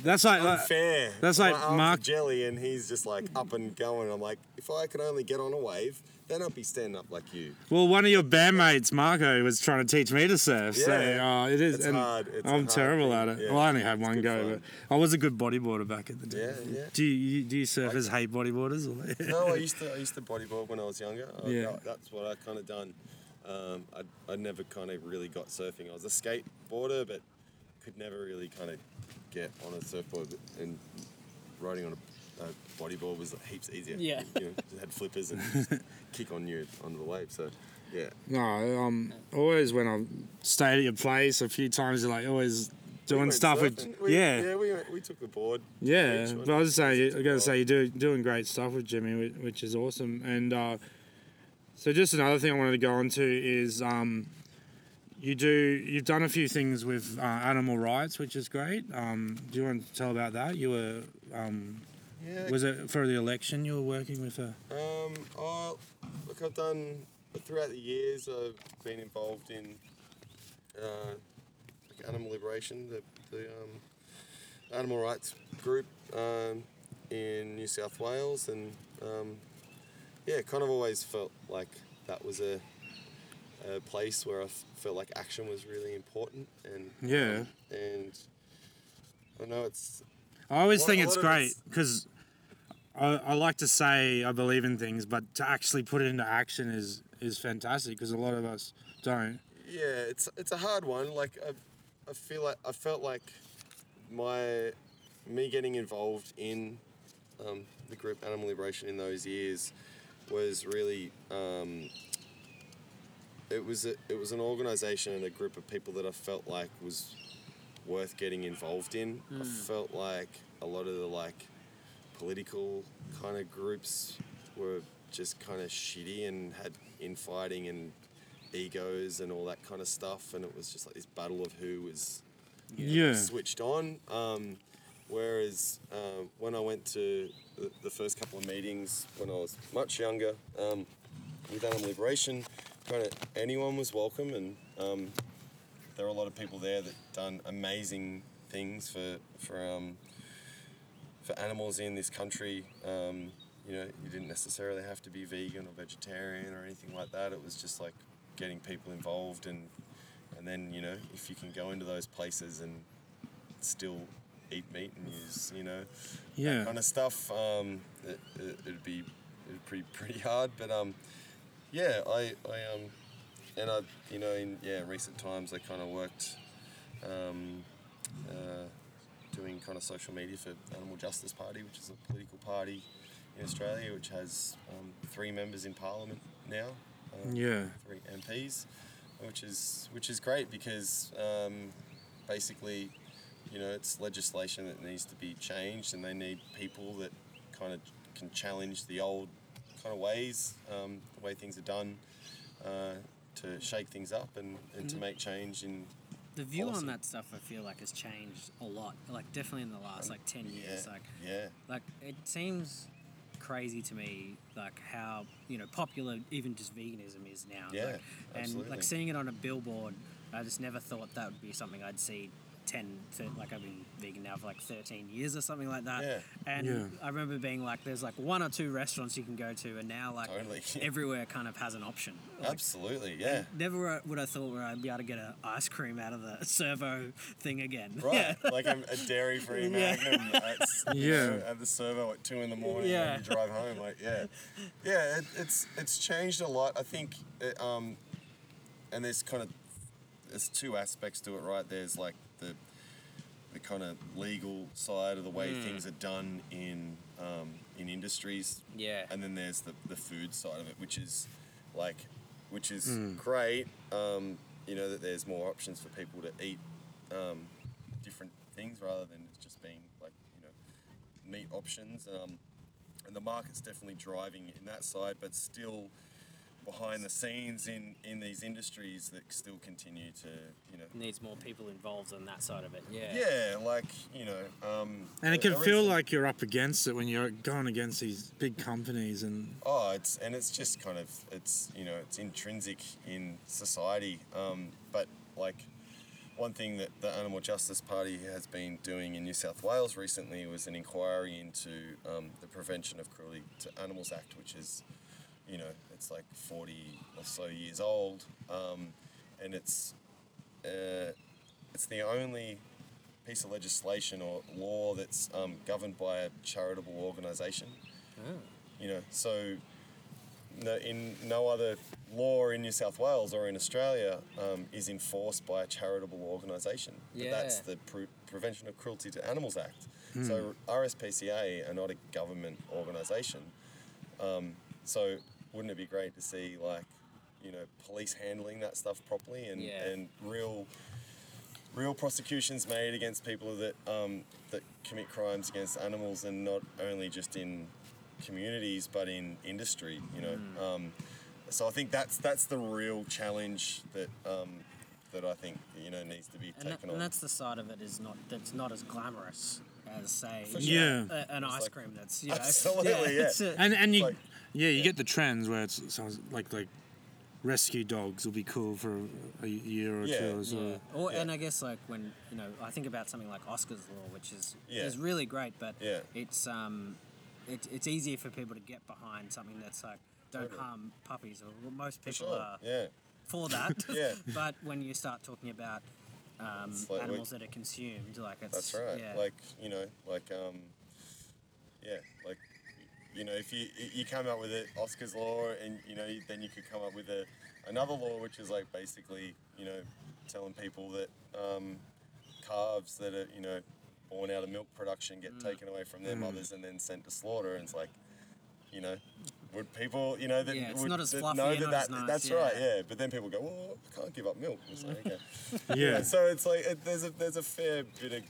That's like, Unfair. that's My like are Mark- jelly, and he's just like up and going. I'm like, if I could only get on a wave, then I'd be standing up like you. Well, one of your bandmates, Marco, was trying to teach me to surf. So Yeah. uh, it is, It's and hard. It's I'm hard terrible thing. at it. Yeah. Well, I only had one go, fun. but I was a good bodyboarder back in the day. Yeah, yeah. Do you do you surfers hate bodyboarders? Or? No, I [laughs] used to I used to bodyboard when I was younger. I, Yeah. that- that's what I kind of done. Um, I I never kind of really got surfing. I was a skateboarder, but could never really kind of get on a surfboard and riding on a, a bodyboard was heaps easier. Yeah. you know, just had flippers and just [laughs] kick on you onto the wave. So yeah, no, um, always when I stayed at your place a few times, you're like always doing went stuff with. We- yeah. yeah. We we took the board. Yeah, but I was just saying, I the gotta say, you're do, doing great stuff with Jimmy, which, which is awesome. And uh, so, just another thing I wanted to go on to is um, you do you've done a few things with uh, animal rights, which is great. Um, do you want to tell about that? You were um, Yeah. was it for the election? You were working with a Um, oh, look, I've done throughout the years. I've been involved in uh, like animal liberation, the, the um, animal rights group um, in New South Wales, and um, yeah, kind of always felt like that was a, a place where I f- felt like action was really important, and Yeah. and I know it's I always Well, think it's great because I, I like to say I believe in things, but to actually put it into action is is fantastic because a lot of us don't. Yeah, it's it's a hard one. Like I, I feel like I felt like my me getting involved in um, the group Animal Liberation in those years was really um, it was a, it was an organisation and a group of people that I felt like was worth getting involved in. I felt like a lot of the like political kind of groups were just kind of shitty and had infighting and egos and all that kind of stuff, and it was just like this battle of who was Yeah. switched on. Um, whereas um, when I went to the, the first couple of meetings when I was much younger um, with Animal Liberation, kind of anyone was welcome, and um, there are a lot of people there that done amazing things for for um, for animals in this country. Um, you know, you didn't necessarily have to be vegan or vegetarian or anything like that. It was just like getting people involved and and then you know if you can go into those places and still eat meat and use you know Yeah. kind of stuff. Um, it, it, it'd be it'd be pretty hard, but um, yeah, I, I um, and I you know in yeah recent times I kind of worked um, uh, doing kind of social media for Animal Justice Party, which is a political party in Australia, which has um, three members in Parliament now. Um, Yeah. three MPs, which is which is great because um, basically, you know, it's legislation that needs to be changed, and they need people that kind of can challenge the old kind of ways, um, the way things are done, uh, to shake things up and, and to mm. make change in. The view Policy. on that stuff, I feel like, has changed a lot. Like definitely in the last like ten years. Like yeah, like it seems crazy to me like how you know popular even just veganism is now Yeah, like, and absolutely. like seeing it on a billboard i just never thought that would be something i'd see 10 thir- like i've been vegan now for like 13 years or something like that Yeah. and Yeah. i remember being like there's like one or two restaurants you can go to and now like Totally. [laughs] everywhere kind of has an option like, absolutely, yeah. Never would I thought where I'd be able to get an ice cream out of the [laughs] servo thing again. Right, Yeah. [laughs] like a, a dairy-free Yeah. At, Yeah. know, at the servo at two in the morning Yeah. when you drive home. Like, yeah, yeah, it, it's it's changed a lot. I think, it, um, and there's kind of there's two aspects to it, right? There's like the the kind of legal side of the way Mm. things are done in um, in industries, Yeah. and then there's the, the food side of it, which is like, which is Mm. great. Um, you know that there's more options for people to eat um, different things rather than it just being like you know meat options. Um, and the market's definitely driving in that side, but still behind the scenes in, in these industries that still continue to you know Needs more people involved on that side of it. Yeah. yeah like you know um, And it can feel recent- like you're up against it when you're going against these big companies and Oh, it's and it's just kind of it's you know it's intrinsic in society. Um, but like one thing that the Animal Justice Party has been doing in New South Wales recently was an inquiry into um, the Prevention of Cruelty to Animals Act, which is you know it's like forty or so years old, um, and it's uh, it's the only piece of legislation or law that's um, governed by a charitable organisation. You know, so no, in no other law in New South Wales or in Australia um, is enforced by a charitable organisation. But That's the Pre- Prevention of Cruelty to Animals Act. So RSPCA are not a government organisation. Um, so wouldn't it be great to see like, you know, police handling that stuff properly and, Yeah. and real real prosecutions made against people that um, that commit crimes against animals and not only just in communities but in industry you know um, so I think that's that's the real challenge that um, that I think you know needs to be And, that, taken and that's the side of it is not that's not as glamorous as say sure. Yeah. a- an ice like- cream that's you know, [laughs] Absolutely, [laughs] yeah. it's a- and and you like- yeah you get the trends where it's sounds like like rescue dogs will be cool for a year or Yeah, two or so. Yeah. Or, Yeah. And I guess like when you know I think about something like Oscar's Law, which is Yeah. is really great, but Yeah. it's um it, it's easier for people to get behind something that's like don't Totally. harm puppies. Or well, most for people sure are yeah for [laughs] that. Yeah. But when you start talking about um, It's like we- animals that are consumed, like it's That's right. Yeah. Like you know, like um, yeah, like you know, if you you come up with it, Oscar's law, and you know, then you could come up with a another law which is like basically you know, telling people that um, calves that are you know born out of milk production get Mm. taken away from their mothers and then sent to slaughter, and it's like, you know. Would people, you know, that Yeah, would not as that fluffy know that, not as that nice, that's yeah. right, yeah. But then people go, well, I can't give up milk. It's like, okay. [laughs] Yeah. So it's like it, there's a there's a fair bit of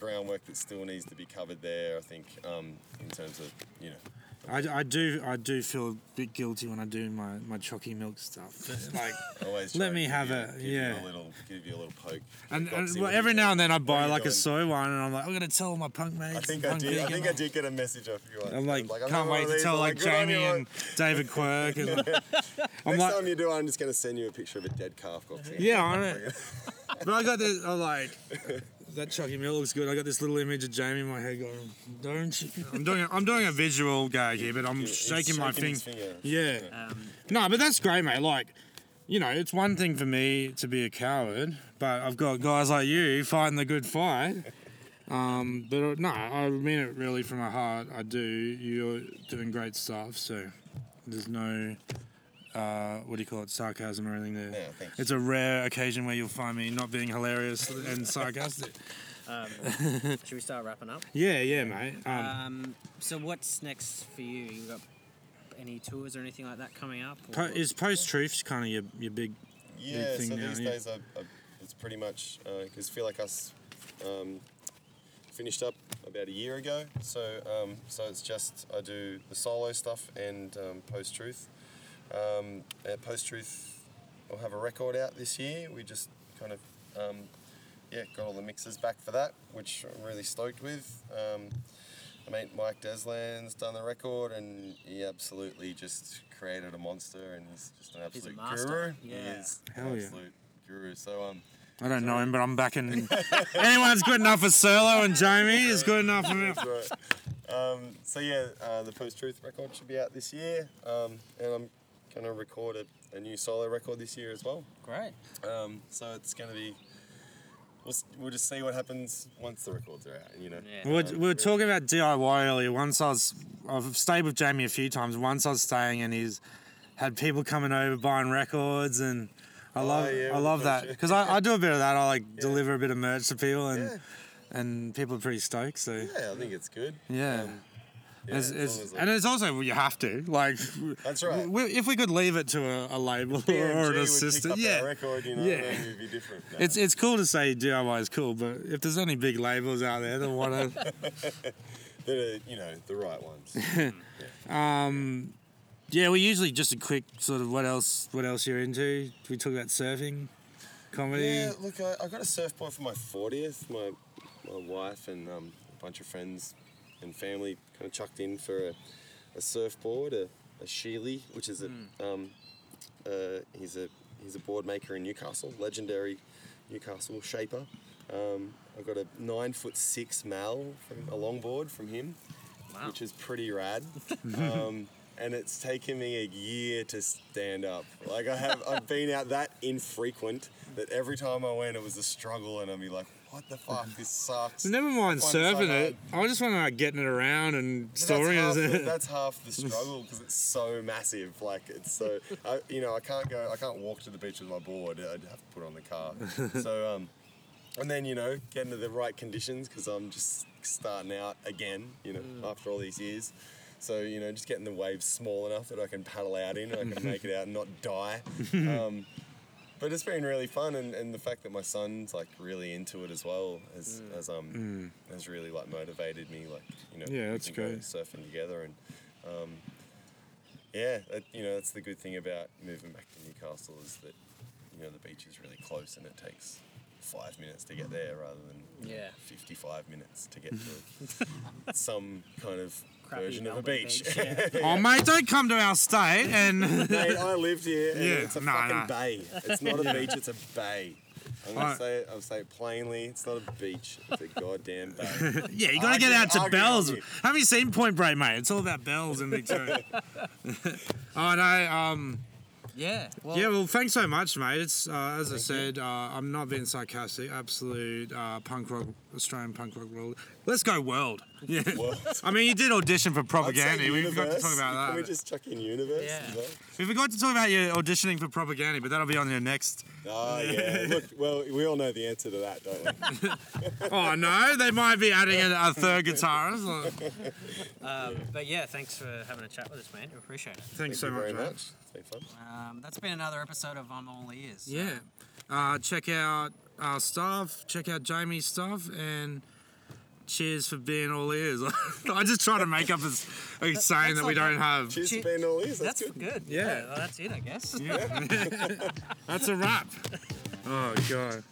groundwork that still needs to be covered there. I think um, in terms of you know. I, I do I do feel a bit guilty when I do my, my chalky milk stuff. Like [laughs] Always Let me have you- it, give you yeah. a little, give you a little poke. and, and well, every now and then I buy like a soy one and I'm like I'm gonna tell my punk mates. I think I did. I think I did get a message off you. I'm like, like I'm can't wait to tell like on Jamie and David Quirk. And, [laughs] [laughs] I'm Next like, time you do, I'm just to send you a picture of a dead calf. Yeah, I know. but I got this. I'm like, that chalky milk looks good. I got this little image of Jamie in my head going, don't you? I'm doing a, I'm doing a visual gag here, but I'm He's shaking my shaking finger. his finger. Yeah. um, No, but that's great, mate. Like, you know, it's one thing for me to be a coward, but I've got guys like you fighting the good fight. Um, but uh, no, I mean it really from my heart. I do. You're doing great stuff. So there's no. Uh, what do you call it? Sarcasm or anything there. Yeah, thanks. It's a rare occasion where you'll find me not being hilarious and [laughs] sarcastic. Um, [laughs] should we start wrapping up? Yeah, yeah, mate. Um, Um, so what's next for you? You got any tours or anything like that coming up? po- is post truth kind of your, your big Yeah, thing so now, these yeah. days I, I, it's pretty much because I feel like us um, finished up about a year ago. So um, so it's just I do the solo stuff and um, post truth. Um, and post truth, we'll have a record out this year. We just kind of um, yeah got all the mixes back for that, which I'm really stoked with. Um, I mate Mike Desland's done the record, and he absolutely just created a monster, and he's just an He's a absolute master. guru. Yeah. He is Hell an yeah. absolute guru. So um, I don't know him, but I'm backing. [laughs] Anyone's good enough for Solo, and Jamie is good enough for me. right. Um, so yeah, uh, the Post Truth record should be out this year, um, and I'm gonna record a, a new solo record this year as well. Great. Um, so it's gonna be. We'll, we'll just see what happens once the records are out, you know. Yeah. We were, we were talking about DIY earlier. Once I was, I've stayed with Jamie a few times. Once I was staying, and he's had people coming over buying records, and I love, Oh, yeah, I love that [laughs] because I, I do a bit of that. I like deliver a bit of merch to people, and Yeah. and people are pretty stoked. So Yeah, I think it's good. yeah. Um, yeah, as as, like, and it's also you have to like. That's right. we- If we could leave it to a, a label or an assistant, yeah, record, you know, Yeah. it'd be different. No. [laughs] it's it's cool to say DIY is cool, but if there's any big labels out there that want to [laughs] that are, you know, the right ones. [laughs] Um, yeah, we usually just a quick sort of what else what else you're into. We talk about surfing, comedy. Yeah, look, I, I got a surfboard for my 40th. My my wife and um, a bunch of friends and family kind of chucked in for a, a surfboard, a, a Sheely, which is a um, uh, he's a he's a board maker in Newcastle, legendary Newcastle shaper. Um, I got a nine foot six mal from a longboard from him, which is pretty rad. [laughs] um, and it's taken me a year to stand up. Like I have, I've been out that infrequent that every time I went, it was a struggle, and I'd be like, "What the fuck? [laughs] This sucks." Never mind I find so surfing it. I just want to like getting it around and storing that's, half it. the, [laughs] that's half the struggle because it's so massive. Like it's so, I, you know, I can't go, I can't walk to the beach with my board. I'd have to put it on the car. [laughs] so, um, and then you know, get into the right conditions because I'm just starting out again. You know, after all these years. So you know, just getting the waves small enough that I can paddle out in, I can make it out and not die. Um, but it's been really fun, and, and the fact that my son's like really into it as well has has um has really like motivated me. Like you know, Yeah, that's can great. surfing together, and um, yeah, that, you know that's the good thing about moving back to Newcastle is that you know the beach is really close, and it takes five minutes to get there rather than Yeah. 55 minutes to get [laughs] to some kind of Crappy version of a Melbourne beach. beach, yeah. [laughs] oh mate, don't come to our state and [laughs] Mate, I lived here, and Yeah, it's a no, fucking no. bay. It's not a beach, it's a bay. I'm gonna Right. say it. I'll say it plainly. It's not a beach. It's a goddamn bay. [laughs] yeah, you gotta get Argue- out to argue Bells. on you. Have you seen Point Break, mate? It's all about bells in Victoria. oh no, um, Yeah. Well, yeah. Well, thanks so much, mate. It's uh, as I said, uh, I'm not being sarcastic. Absolute uh, punk rock, Australian punk rock world. Let's go world. [laughs] Yeah. World. I mean, you did audition for Propagandhi. We forgot to talk about that. Can we that. just chuck in universe? Yeah. Is that- We forgot to talk about your auditioning for Propagandhi, but that'll be on your next. Oh yeah. [laughs] Look, well, we all know the answer to that, don't we? [laughs] Oh no, they might be adding a, a third guitarist. um, but yeah, thanks for having a chat with us, man. We appreciate it. Thanks Thank so you much. very mate. much. It's been fun. Um, that's been another episode of I'm All Ears. Yeah. Uh, check out our stuff. Check out Jamie's stuff, and cheers for being all ears. [laughs] I just try to make up as a saying that we like don't a- have. Cheers Che- for being all ears. That's, That's good. good. Yeah. well, that's it, I guess. Yeah. [laughs] That's a wrap. [laughs] Oh god.